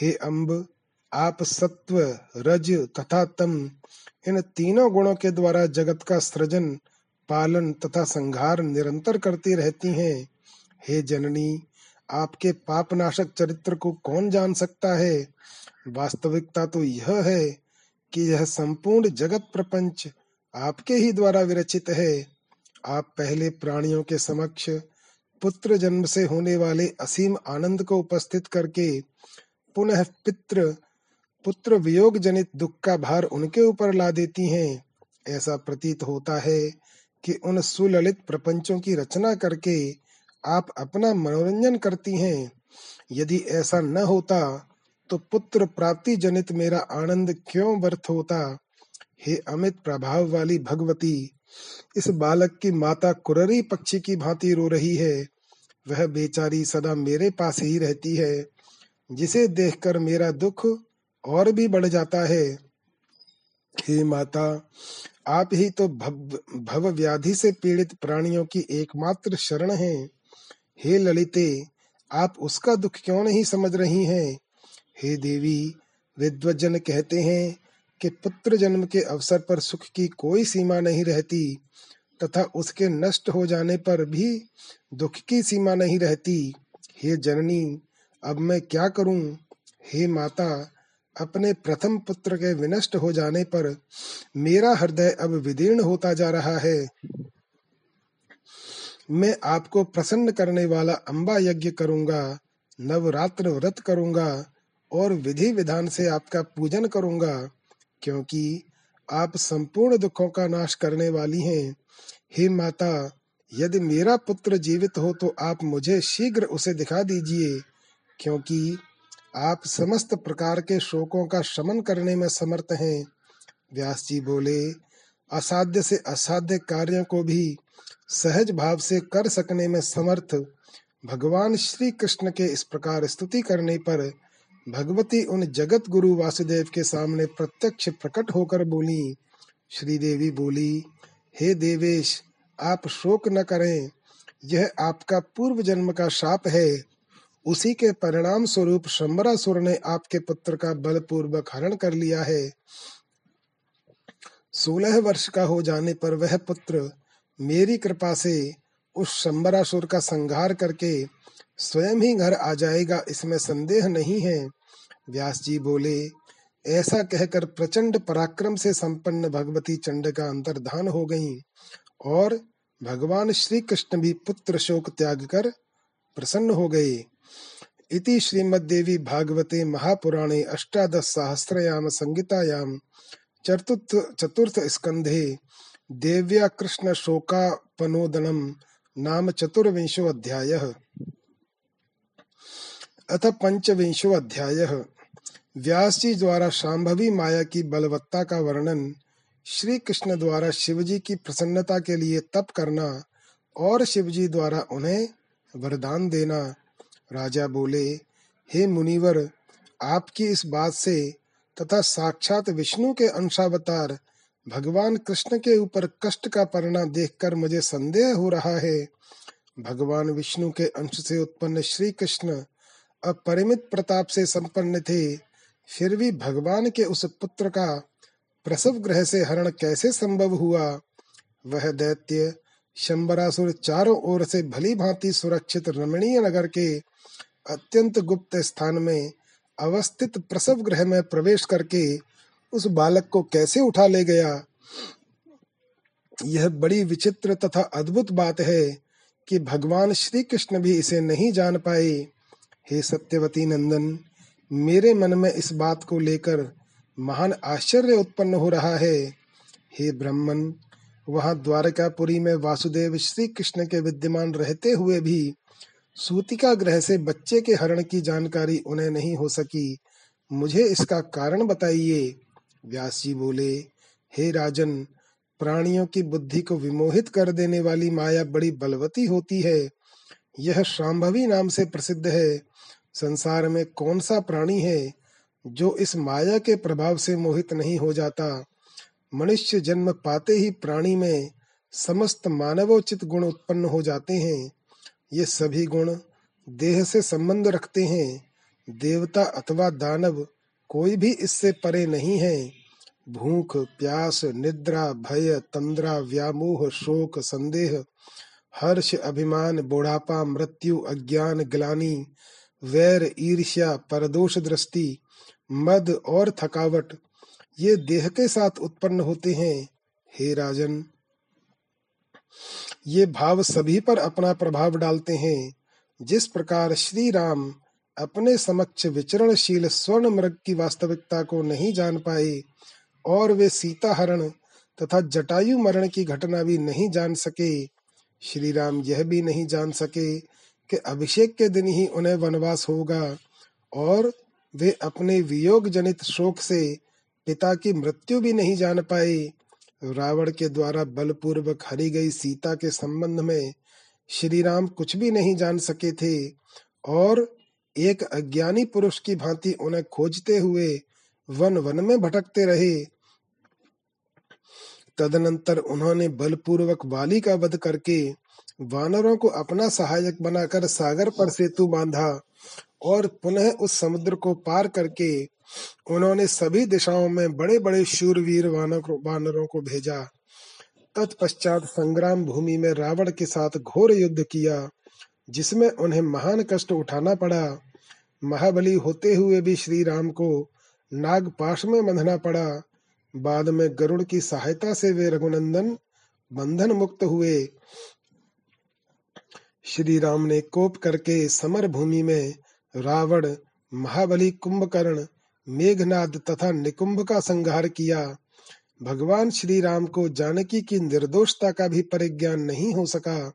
हे अम्ब आप सत्व, रज, तथा तम, इन तीनों गुणों के द्वारा जगत का सृजन, पालन तथा संहार निरंतर करती रहती हैं। हे जननी, आपके पापनाशक चरित्र को कौन जान सकता है? वास्तविकता तो यह है कि यह संपूर्ण जगत प्रपंच आपके ही द्वारा विरचित है। आप पहले प्राणियों के समक्ष पुत्र जन्म से होने वाले असीम आनंद को उपस्थित करके पुनः पित्र, पुत्र वियोग जनित दुख का भार उनके ऊपर ला देती हैं। ऐसा प्रतीत होता है कि उन सुललित प्रपंचों की रचना करके आप अपना मनोरंजन करती हैं। यदि ऐसा न होता तो पुत्र प्राप्ति जनित मेरा आनंद क्यों व्यर्थ होता? हे अमित प्रभाव वाली भगवती इस बालक की माता कुररी पक्षी की भांति रो रही है। वह बेचारी सदा मेरे पास ही रहती है जिसे देखकर मेरा दुख और भी बढ़ जाता है। हे माता आप ही तो भव, भव व्याधि से पीड़ित प्राणियों की एकमात्र शरण हैं। हे ललिते आप उसका दुख क्यों नहीं समझ रही हैं? हे देवी विद्वजन कहते हैं कि पुत्र जन्म के अवसर पर सुख की कोई सीमा नहीं रहती, तथा उसके नष्ट हो जाने पर भी दुख की सीमा नहीं रहती। हे जननी, अब मैं क्या करूँ? हे माता, अपने प्रथम पुत्र के विनष्ट हो जाने पर मेरा हृदय अब विदीर्ण होता जा रहा है। मैं आपको प्रसन्न करने वाला अम्बा यज्ञ करूँगा, नवरात्र व्रत करूँगा, और विधि विधान से आपका पूजन करूँगा। क्योंकि आप संपूर्ण दुखों का नाश करने वाली हैं। हे माता, यदि मेरा पुत्र जीवित हो तो आप मुझे शीघ्र उसे दिखा दीजिए, क्योंकि आप समस्त प्रकार के शोकों का शमन करने में समर्थ हैं। व्यास जी बोले, असाध्य से असाध्य कार्यों को भी सहज भाव से कर सकने में समर्थ भगवान श्री कृष्ण के इस प्रकार स्तुति करने पर भगवती उन जगत गुरु वासुदेव के सामने प्रत्यक्ष प्रकट होकर बोली श्री देवी बोली, हे देवेश, आप शोक न करें, यह आपका पूर्व जन्म का शाप है। उसी के परिणाम स्वरूप शंबरासुर ने आपके पुत्र का बलपूर्वक हरण कर लिया है। सोलह वर्ष का हो जाने पर वह पुत्र मेरी कृपा से उस शंबरासुर का संहार करके स्वयं ही घर आ जाएगा, इसमें संदेह नहीं है। व्यास जी बोले, ऐसा कहकर प्रचंड पराक्रम से संपन्न भगवती चंड का अंतर्धान हो गई और भगवान श्री कृष्ण भी पुत्र शोक त्याग कर प्रसन्न हो गए। इति श्रीमद्देवी भागवते महापुराणे अष्टादश सहस्रयाम संगीतायाम चतुर्थ चतुर्थ स्कंधे देव्या कृष्ण शोकापनोदनम नाम चतुर्विंशो अध्याय। अथ पंचविंशो अध्याय। व्यास जी द्वारा शाम्भवी माया की बलवत्ता का वर्णन श्री कृष्ण द्वारा शिवजी की प्रसन्नता के लिए तप करना और शिवजी द्वारा उन्हें वरदान देना। राजा बोले, हे मुनिवर, आपकी इस बात से तथा साक्षात विष्णु के अंशावतार भगवान कृष्ण के ऊपर कष्ट का परिणाम देखकर मुझे संदेह हो रहा है। भगवान विष्णु के अंश से उत्पन्न श्री कृष्ण अपरिमित प्रताप से संपन्न थे। फिर भी भगवान के उस पुत्र का प्रसव ग्रह से हरण कैसे संभव हुआ? वह दैत्य शंबरासुर चारों ओर से भली भांति सुरक्षित रमणीय नगर के अत्यंत गुप्त स्थान में अवस्थित प्रसव ग्रह में प्रवेश करके उस बालक को कैसे उठा ले गया? यह बड़ी विचित्र तथा अद्भुत बात है कि भगवान श्री कृष्ण भी इसे नहीं जान पाए। हे सत्यवती नंदन मेरे मन में इस बात को लेकर महान आश्चर्य उत्पन्न हो रहा है। हे ब्राह्मण, वहाँ द्वारकापुरी में वासुदेव श्री कृष्ण के विद्यमान रहते हुए भी सूतिका ग्रह से बच्चे के हरण की जानकारी उन्हें नहीं हो सकी। मुझे इसका कारण बताइए। व्यास जी बोले, हे राजन, प्राणियों की बुद्धि को विमोहित कर देने वाली माया बड़ी बलवती होती है। यह शाम्भवी नाम से प्रसिद्ध है। संसार में कौन सा प्राणी है जो इस माया के प्रभाव से मोहित नहीं हो जाता? मनुष्य जन्म पाते ही प्राणी में समस्त मानवोचित गुण उत्पन्न हो जाते हैं। ये सभी गुण देह से संबंध रखते हैं। देवता अथवा दानव कोई भी इससे परे नहीं है। भूख, प्यास, निद्रा, भय, तंद्रा, व्यामोह, शोक, संदेह, हर्ष, अभिमान, बुढ़ापा, मृत्यु, अज्ञान, ग्लानी वैर, ईर्ष्या परदोष दृष्टि मद और थकावट, ये देह के साथ उत्पन्न होते हैं। हे राजन, ये भाव सभी पर अपना प्रभाव डालते हैं। जिस प्रकार श्री राम अपने समक्ष विचरणशील स्वर्ण मृग की वास्तविकता को नहीं जान पाए, और वे सीता हरण तथा जटायु मरण की घटना भी नहीं जान सके श्री राम यह भी नहीं जान सके कि अभिषेक के दिन ही उन्हें वनवास होगा और वे अपने वियोग जनित शोक से पिता की मृत्यु भी नहीं जान पाए। रावण के द्वारा बलपूर्वक हरी गई सीता के संबंध में श्री राम कुछ भी नहीं जान सके थे और एक अज्ञानी पुरुष की भांति उन्हें खोजते हुए वन वन में भटकते रहे। तदनंतर उन्होंने बलपूर्वक वाली का वध करके वानरों को अपना सहायक बनाकर सागर पर सेतु बांधा और पुनः उस समुद्र को पार करके उन्होंने सभी दिशाओं में बड़े बड़े शूरवीर वानरों को भेजा। तत्पश्चात संग्राम भूमि में रावण के साथ घोर युद्ध किया, जिसमें उन्हें महान कष्ट उठाना पड़ा। महाबली होते हुए भी श्री राम को नागपाश में बंधना पड़ा। बाद में गरुड़ की सहायता से वे रघुनंदन बंधन मुक्त हुए। श्री राम ने कोप करके समर भूमि में रावण, महाबली कुंभकर्ण, मेघनाद तथा निकुंभ का संहार किया। भगवान श्री राम को जानकी की निर्दोषता का भी परिज्ञान नहीं हो सका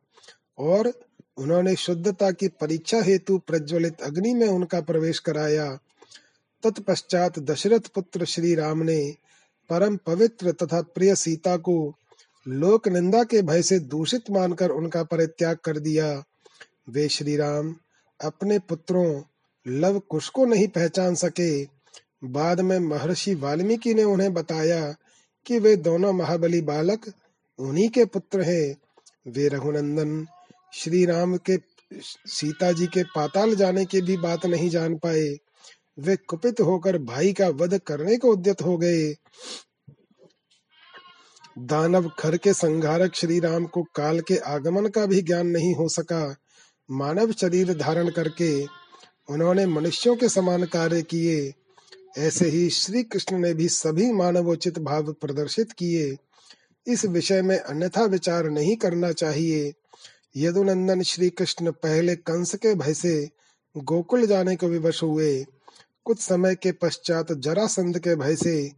और उन्होंने शुद्धता की परीक्षा हेतु प्रज्वलित अग्नि में उनका प्रवेश कराया। तत्पश्चात दशरथ पुत्र श्री राम ने परम पवित्र तथा प्रिय सीता को लोक निंदा के भय से दूषित मानकर उनका परित्याग कर दिया। वे श्री राम अपने पुत्रों, लव कुश को नहीं पहचान सके। बाद में महर्षि वाल्मीकि ने उन्हें बताया कि वे दोनों महाबली बालक उन्हीं के पुत्र हैं। वे रघुनंदन श्री राम के, सीता जी के पाताल जाने की भी बात नहीं जान पाए। वे कुपित होकर भाई का वध करने को उद्यत हो गए। दानव खर के संघारक श्री राम को काल के आगमन का भी ज्ञान नहीं हो सका। मानव शरीर धारण करके उन्होंने मनुष्यों के समान कार्य किए। ऐसे ही श्री कृष्ण ने भी सभी मानवोचित भाव प्रदर्शित किए। इस विषय में अन्यथा विचार नहीं करना चाहिए। यदुनंदन श्री कृष्ण पहले कंस के भय से गोकुल जाने को विवश हुए। कुछ समय के पश्चात जरासंध के भय से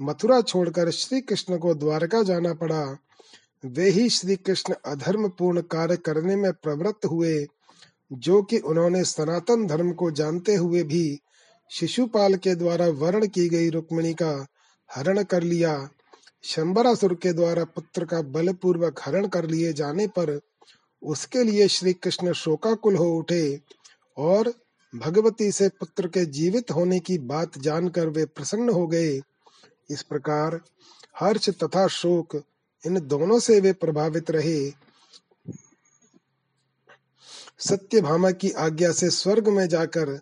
मथुरा छोड़कर श्री कृष्ण को द्वारका जाना पड़ा। वे ही श्री कृष्ण अधर्म पूर्ण कार्य करने में प्रवृत्त हुए, जो कि उन्होंने सनातन धर्म को जानते हुए भी शिशुपाल के द्वारा वर्ण की गई रुक्मिणी का हरण कर लिया। शंबरासुर के द्वारा पुत्र का बलपूर्वक हरण कर लिए जाने पर उसके लिए श्री कृष्ण शोकाकुल हो उठे और भगवती से पुत्र के जीवित होने की बात जानकर वे प्रसन्न हो गए। इस प्रकार हर्ष तथा शोक इन दोनों से वे प्रभावित रहे। सत्य भामा की आज्ञा से स्वर्ग में जाकर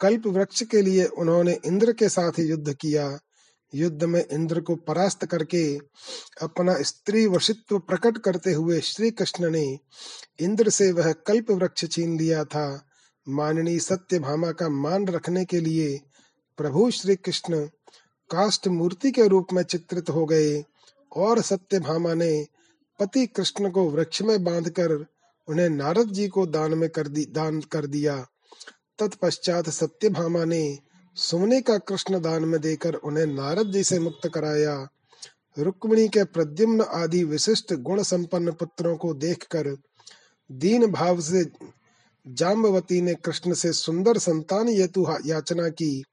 कल्प वृक्ष के लिए उन्होंने इंद्र के साथ युद्ध किया। युद्ध में इंद्र को परास्त करके अपना स्त्री वशित्व प्रकट करते हुए श्री कृष्ण ने इंद्र से वह कल्प वृक्ष छीन लिया था। माननी सत्य भामा का मान रखने के लिए प्रभु श्री कृष्ण काष्ट मूर्ति के रूप में चित्रित हो गए और सत्य भामा ने पति कृष्ण को वृक्ष में बांधकर उन्हें नारद जी को दान में कर दी, दान कर दिया। तत्पश्चात सत्य भामा ने सोने का कृष्ण दान में देकर उन्हें नारद जी से मुक्त कराया। रुक्मिणी के प्रद्युम्न आदि विशिष्ट गुण संपन्न पुत्रों को देखकर दीन भाव से जाम्बवती ने कृष्ण से सुंदर संतान याचना की।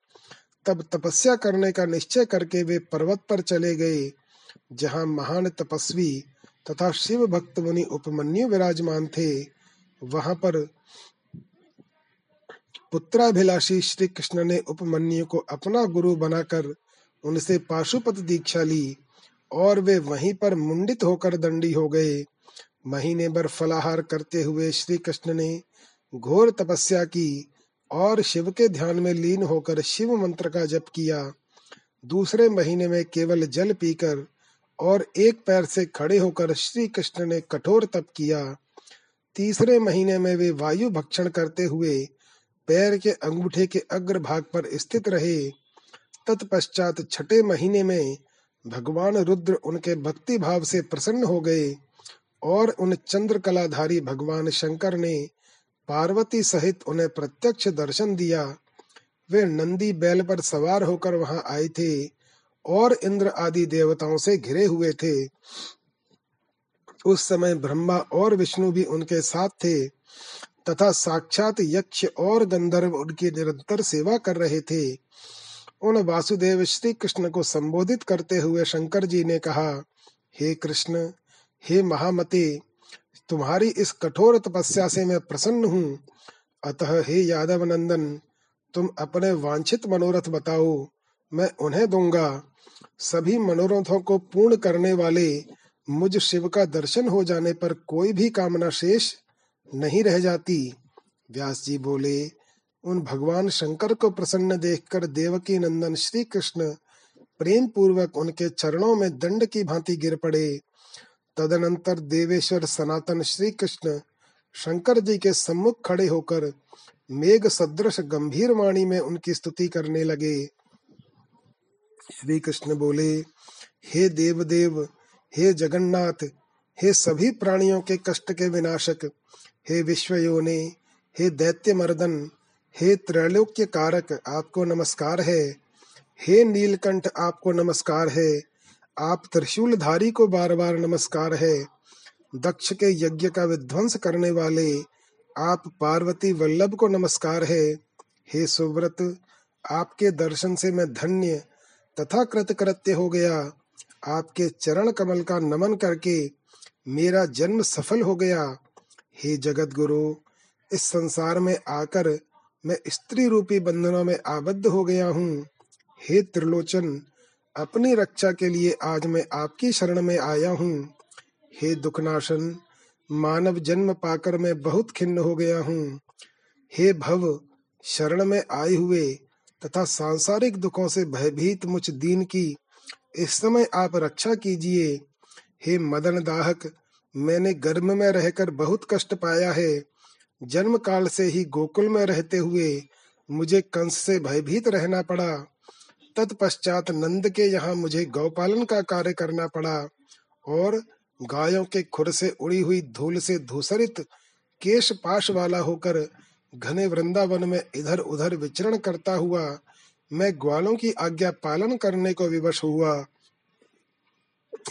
तब तपस्या करने का निश्चय करके वे पर्वत पर चले गए, जहाँ महान तपस्वी तथा शिव भक्त मुनि उपमन्यु विराजमान थे। वहाँ पर पुत्राभिलाषी श्री कृष्ण ने उपमन्यु को अपना गुरु बनाकर उनसे पाशुपत दीक्षा ली और वे वहीं पर मुंडित होकर दंडी हो गए। महीने भर फलाहार करते हुए श्री कृष्ण ने घोर तपस्या की और शिव के ध्यान में लीन होकर शिव मंत्र का जप किया। दूसरे महीने में केवल जल पीकर और एक पैर से खड़े होकर श्री कृष्ण ने कठोर तप किया। तीसरे महीने में वे वायु भक्षण करते हुए पैर के अंगूठे के अग्र भाग पर स्थित रहे। तत्पश्चात छठे महीने में भगवान रुद्र उनके भक्ति भाव से प्रसन्न हो गए और उन चंद्रकलाधारी भगवान शंकर ने पार्वती सहित उन्हें प्रत्यक्ष दर्शन दिया। वे नंदी बैल पर सवार होकर वहाँ आए थे और इंद्र आदि देवताओं से घिरे हुए थे। उस समय ब्रह्मा और विष्णु भी उनके साथ थे तथा साक्षात यक्ष और गंधर्व उनकी निरंतर सेवा कर रहे थे। उन वासुदेव श्री कृष्ण को संबोधित करते हुए शंकर जी ने कहा, हे कृष्ण, हे महामते तुम्हारी इस कठोर तपस्या से मैं प्रसन्न हूँ। अतः हे यादव नंदन तुम अपने वांछित मनोरथ बताओ। मैं उन्हें दूँगा। सभी मनोरथों को पूर्ण करने वाले मुझ शिव का दर्शन हो जाने पर कोई भी कामना शेष नहीं रह जाती। व्यास जी बोले, उन भगवान शंकर को प्रसन्न देखकर देवकी नंदन श्री कृष्ण प्रेम पूर्वक उनके चरणों में दंड की भांति गिर पड़े। तदनंतर देवेश्वर सनातन श्री कृष्ण शंकर जी के सम्मुख खड़े होकर मेघ सदृश गंभीर वाणी में उनकी स्तुति करने लगे। श्री कृष्ण बोले, हे देव देव हे जगन्नाथ, हे सभी प्राणियों के कष्ट के विनाशक, हे विश्व विश्वयोने, हे दैत्य मर्दन हे त्रैलोक्य कारक आपको नमस्कार है। हे नीलकंठ, आपको नमस्कार है। आप त्रिशूलधारी को बार बार नमस्कार है। दक्ष के यज्ञ का विध्वंस करने वाले आप पार्वती वल्लभ को नमस्कार है। हे सुव्रत, आपके दर्शन से मैं धन्य तथा कृतकृत्य हो गया। आपके चरण कमल का नमन करके मेरा जन्म सफल हो गया। हे जगत गुरु इस संसार में आकर मैं स्त्री रूपी बंधनों में आबद्ध हो गया हूँ। हे त्रिलोचन अपनी रक्षा के लिए आज मैं आपकी शरण में आया हूँ। हे दुखनाशन, मानव जन्म पाकर मैं बहुत खिन्न हो गया हूँ। हे भव, शरण में आए हुए तथा सांसारिक दुखों से भयभीत मुझ दीन की, इस समय आप रक्षा कीजिए। हे मदन दाहक, मैंने गर्भ में रहकर बहुत कष्ट पाया है। जन्म काल से ही गोकुल में रहते हुए मुझे कंस से भयभीत रहना पड़ा। तत्पश्चात नंद के यहाँ मुझे गौपालन का कार्य करना पड़ा और गायों के खुर से उड़ी हुई धूल से धूसरित केश पाश वाला होकर घने वृंदावन में इधर उधर विचरण करता हुआ मैं ग्वालों की आज्ञा पालन करने को विवश हुआ।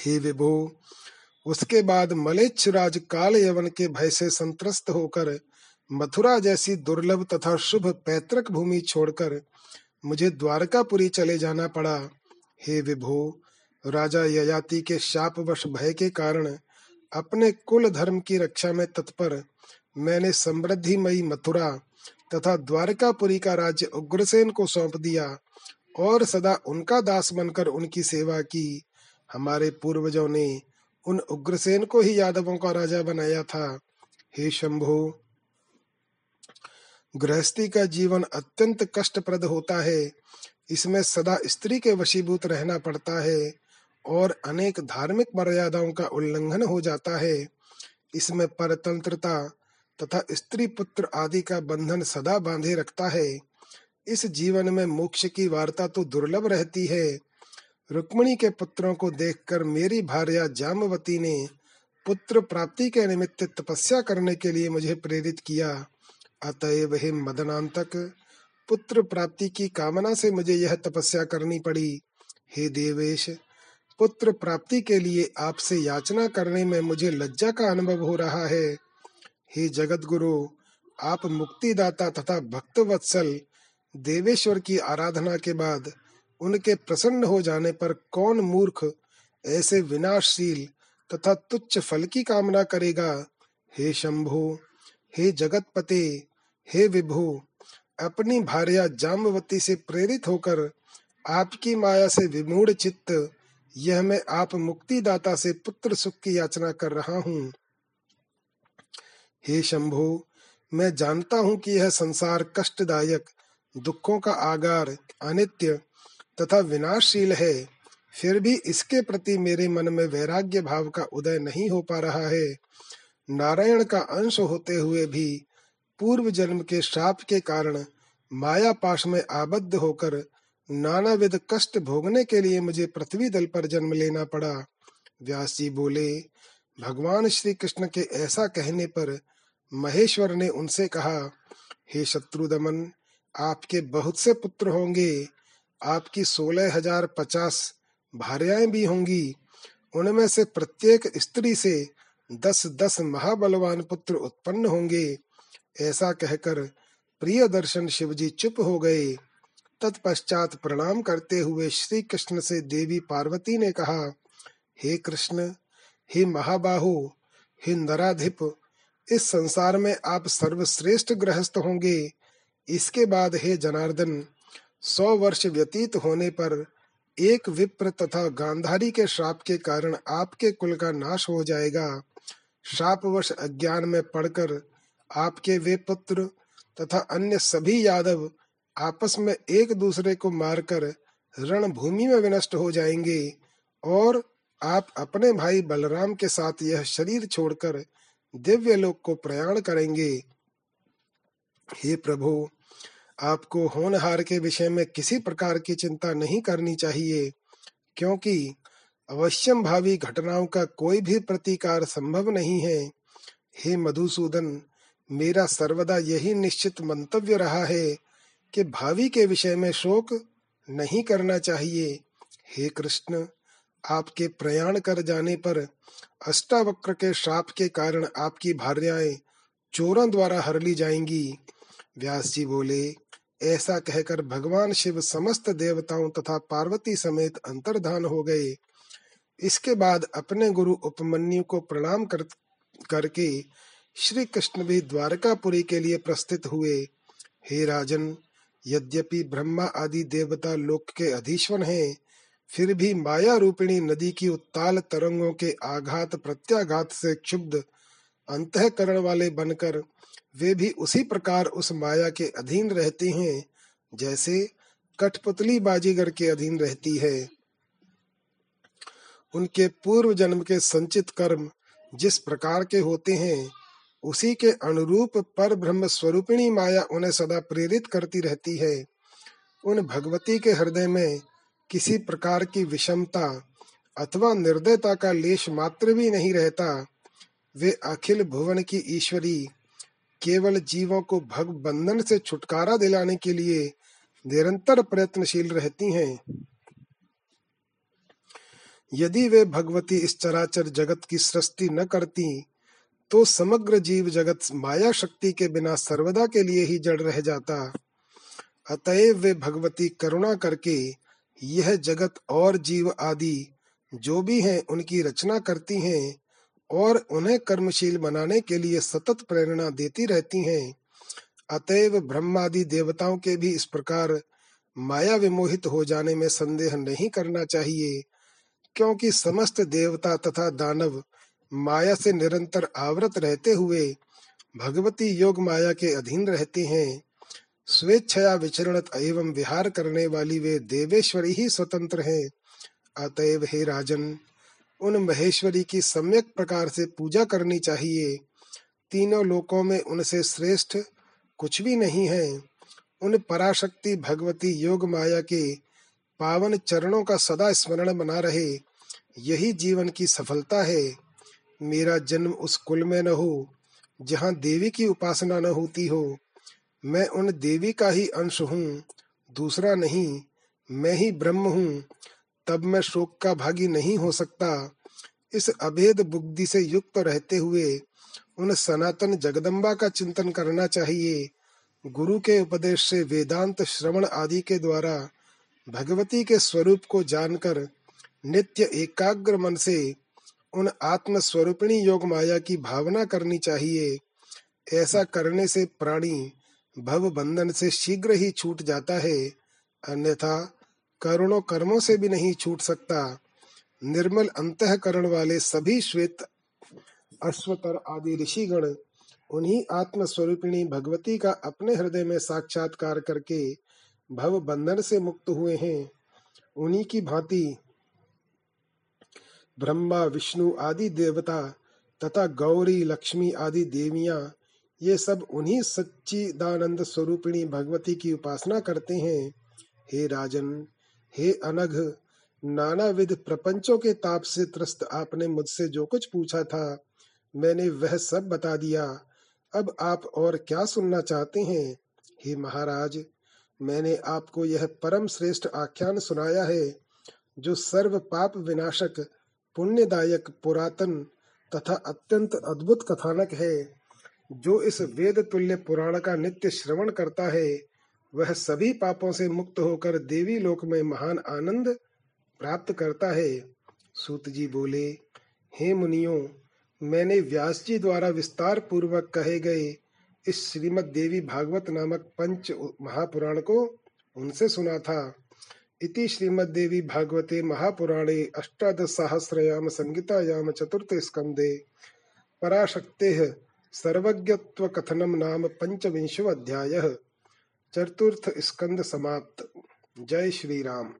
हे विभो, उसके बाद मलेच्छ राज काल यवन के भय से संत्रस्त होकर मथुरा जैसी दुर्लभ तथा शुभ पैतृक भूमि छोड़कर मुझे द्वारकापुरी चले जाना पड़ा। हे विभो, राजा ययाति के शापवश भय के कारण अपने कुल धर्म की रक्षा में तत्पर मैंने समृद्धिमयी मथुरा तथा द्वारकापुरी का राज्य उग्रसेन को सौंप दिया और सदा उनका दास बनकर उनकी सेवा की। हमारे पूर्वजों ने उन उग्रसेन को ही यादवों का राजा बनाया था। हे शंभु गृहस्थी का जीवन अत्यंत कष्टप्रद होता है। इसमें सदा स्त्री के वशीभूत रहना पड़ता है और अनेक धार्मिक मर्यादाओं का उल्लंघन हो जाता है। इसमें परतंत्रता तथा स्त्री पुत्र आदि का बंधन सदा बांधे रखता है। इस जीवन में मोक्ष की वार्ता तो दुर्लभ रहती है। रुक्मणी के पुत्रों को देखकर मेरी भार्या जामवती ने पुत्र प्राप्ति के निमित्त तपस्या करने के लिए मुझे प्रेरित किया। अतएव हे मदनांतक, पुत्र प्राप्ति की कामना से मुझे यह तपस्या करनी पड़ी। हे देवेश, पुत्र प्राप्ति के लिए आपसे याचना करने में मुझे लज्जा का अनुभव हो रहा है। हे जगत गुरु आप मुक्तिदाता तथा भक्त वत्सल देवेश्वर की आराधना के बाद उनके प्रसन्न हो जाने पर कौन मूर्ख, ऐसे विनाशशील तथा तुच्छ फल की कामना करेगा? हे शंभु हे जगतपते, हे विभु, अपनी भार्या जामवती से प्रेरित होकर आपकी माया से विमूढ़ चित्त, यह मैं आप मुक्तिदाता से पुत्र सुख की याचना कर रहा हूँ। हे शंभु, मैं जानता हूँ कि यह संसार कष्टदायक, दुखों का आगार, अनित्य तथा विनाशशील है। फिर भी इसके प्रति मेरे मन में वैराग्य भाव का उदय नहीं हो पा रहा है। नारायण का अंश होते हुए भी पूर्व जन्म के श्राप के कारण माया पाश में आबद्ध होकर नानाविध कष्ट भोगने के लिए मुझे पृथ्वी दल पर जन्म लेना पड़ा। व्यास जी बोले, भगवान श्री कृष्ण के ऐसा कहने पर महेश्वर ने उनसे कहा, हे शत्रुदमन आपके बहुत से पुत्र होंगे। आपकी सोलह हज़ार पचास भार्याएँ भी होंगी। उनमें से प्रत्येक स्त्री से दस दस महाबलवान पुत्र उत्पन्न होंगे। ऐसा कहकर प्रिय दर्शन शिवजी चुप हो गए। तत्पश्चात प्रणाम करते हुए श्री कृष्ण से देवी पार्वती ने कहा, हे कृष्ण, हे महाबाहु, हे नराधिप, इस संसार में आप सर्वश्रेष्ठ गृहस्थ होंगे। इसके बाद हे जनार्दन, सौ वर्ष व्यतीत होने पर एक विप्र तथा गांधारी के श्राप के कारण आपके कुल का नाश हो जाएगा। श्रापवश अज्ञान में पड़कर आपके वे पुत्र तथा अन्य सभी यादव आपस में एक दूसरे को मारकर रणभूमि में विनष्ट हो जाएँगे और आप अपने भाई बलराम के साथ यह शरीर छोड़कर दिव्य लोक को प्रयाण करेंगे। हे प्रभु, आपको होनहार के विषय में किसी प्रकार की चिंता नहीं करनी चाहिए, क्योंकि अवश्यम भावी घटनाओं का कोई भी प्रतिकार संभव नहीं है। हे मधुसूदन, मेरा सर्वदा यही निश्चित मंतव्य रहा है कि भावी के विषय में शोक नहीं करना चाहिए। हे कृष्ण, आपके प्रयाण कर जाने पर अष्टावक्र के श्राप के कारण आपकी भार्याएँ चोरों द्वारा हर ली जाएँगी। व्यास जी बोले, ऐसा कहकर भगवान शिव समस्त देवताओं तथा पार्वती समेत अंतर्धान हो गए। इसके बाद अपने गुरु उपमन्यु को प्रणाम कर, करके श्री कृष्ण भी द्वारकापुरी के लिए प्रस्थित हुए। हे राजन, यद्यपि ब्रह्मा आदि देवता लोक के अधीश्वर हैं, फिर भी माया रूपिणी नदी की उत्ताल तरंगों के आघात प्रत्याघात से क्षुब्ध अंतकरण वाले बनकर वे भी उसी प्रकार उस माया के अधीन रहते हैं, जैसे कठपुतली बाजीगर के अधीन रहती है। उनके पूर्व जन्म के संचित कर्म जिस प्रकार के होते हैं, उसी के अनुरूप पर ब्रह्म स्वरूपिणी माया उन्हें सदा प्रेरित करती रहती है। उन भगवती के हृदय में किसी प्रकार की विषमता अथवा निर्दयता का लेश मात्र भी नहीं रहता। वे अखिल भुवन की ईश्वरी, केवल जीवों को भग बंधन से छुटकारा दिलाने के लिए निरंतर प्रयत्नशील रहती हैं। यदि वे भगवती इस चराचर जगत की सृष्टि न करती तो समग्र जीव जगत माया शक्ति के बिना सर्वदा के लिए ही जड़ रह जाता। अतएव वे भगवती करुणा करके यह जगत और जीव आदि जो भी हैं, उनकी रचना करती हैं और उन्हें कर्मशील बनाने के लिए सतत प्रेरणा देती रहती हैं। अतएव ब्रह्मादि देवताओं के भी इस प्रकार माया विमोहित हो जाने में संदेह नहीं करना चाहिए। क्योंकि समस्त देवता तथा दानव माया से निरंतर आवृत रहते हुए भगवती योग माया के अधीन रहते हैं। स्वेच्छया विचरण एवं विहार करने वाली वे देवेश्वरी ही स्वतंत्र हैं। अतएव हे राजन, उन महेश्वरी की सम्यक प्रकार से पूजा करनी चाहिए। तीनों लोकों में उनसे श्रेष्ठ कुछ भी नहीं है। उन पराशक्ति भगवती योग माया के पावन चरणों का सदा स्मरण बना रहे। यही जीवन की सफलता है। मेरा जन्म उस कुल में न हो, जहाँ देवी की उपासना न होती हो। मैं उन देवी का ही अंश हूँ, दूसरा नहीं, मैं ही ब्रह्म हूँ। तब मैं शोक का भागी नहीं हो सकता। इस अभेद बुद्धि से युक्त रहते हुए उन सनातन जगदम्बा का चिंतन करना चाहिए। गुरु के उपदेश से वेदांत श्रवण आदि के द्वारा भगवती के स्वरूप को जानकर नित्य एकाग्र मन से उन आत्म स्वरूपिणी योग माया की भावना करनी चाहिए। ऐसा करने से प्राणी भव बंधन से शीघ्र ही छूट जाता है, अन्यथा करोड़ों कर्मों से भी नहीं छूट सकता। निर्मल अंतकरण वाले सभी श्वेत, अश्वतर आदि ऋषिगण उन्हीं आत्म स्वरूपिणी भगवती का अपने हृदय में साक्षात्कार करके भव बंधन से मुक्त हुए हैं। उन्हीं की भांति ब्रह्मा, विष्णु आदि देवता तथा गौरी, लक्ष्मी आदि देवियाँ, ये सब उन्हीं सच्चिदानंद स्वरूपिणी भगवती की उपासना करते हैं। हे राजन, हे अनघ नाना विध प्रपंचों के ताप से त्रस्त आपने मुझसे जो कुछ पूछा था, मैंने वह सब बता दिया। अब आप और क्या सुनना चाहते हैं? हे महाराज, मैंने आपको यह परम श्रेष्ठ आख्यान सुनाया है, जो सर्व पाप विनाशक पुण्यदायक पुरातन तथा अत्यंत अद्भुत कथानक है। जो इस वेद तुल्य पुराण का नित्य श्रवण करता है, वह सभी पापों से मुक्त होकर देवी लोक में महान आनंद प्राप्त करता है। सूत जी बोले, हे मुनियों, मैंने व्यास जी द्वारा विस्तार पूर्वक कहे गए इस श्रीमद देवी भागवत नामक पंच महापुराण को उनसे सुना था। इति श्रीमद्देवी भागवते महापुराणे अष्टादशसहस्रयाम संहितायाम चतुर्थे स्कंदे पराशक्तेः सर्वज्ञत्वकथनं नाम पंचविंशो अध्यायः चतुर्थ स्कंद समाप्त। जय श्री राम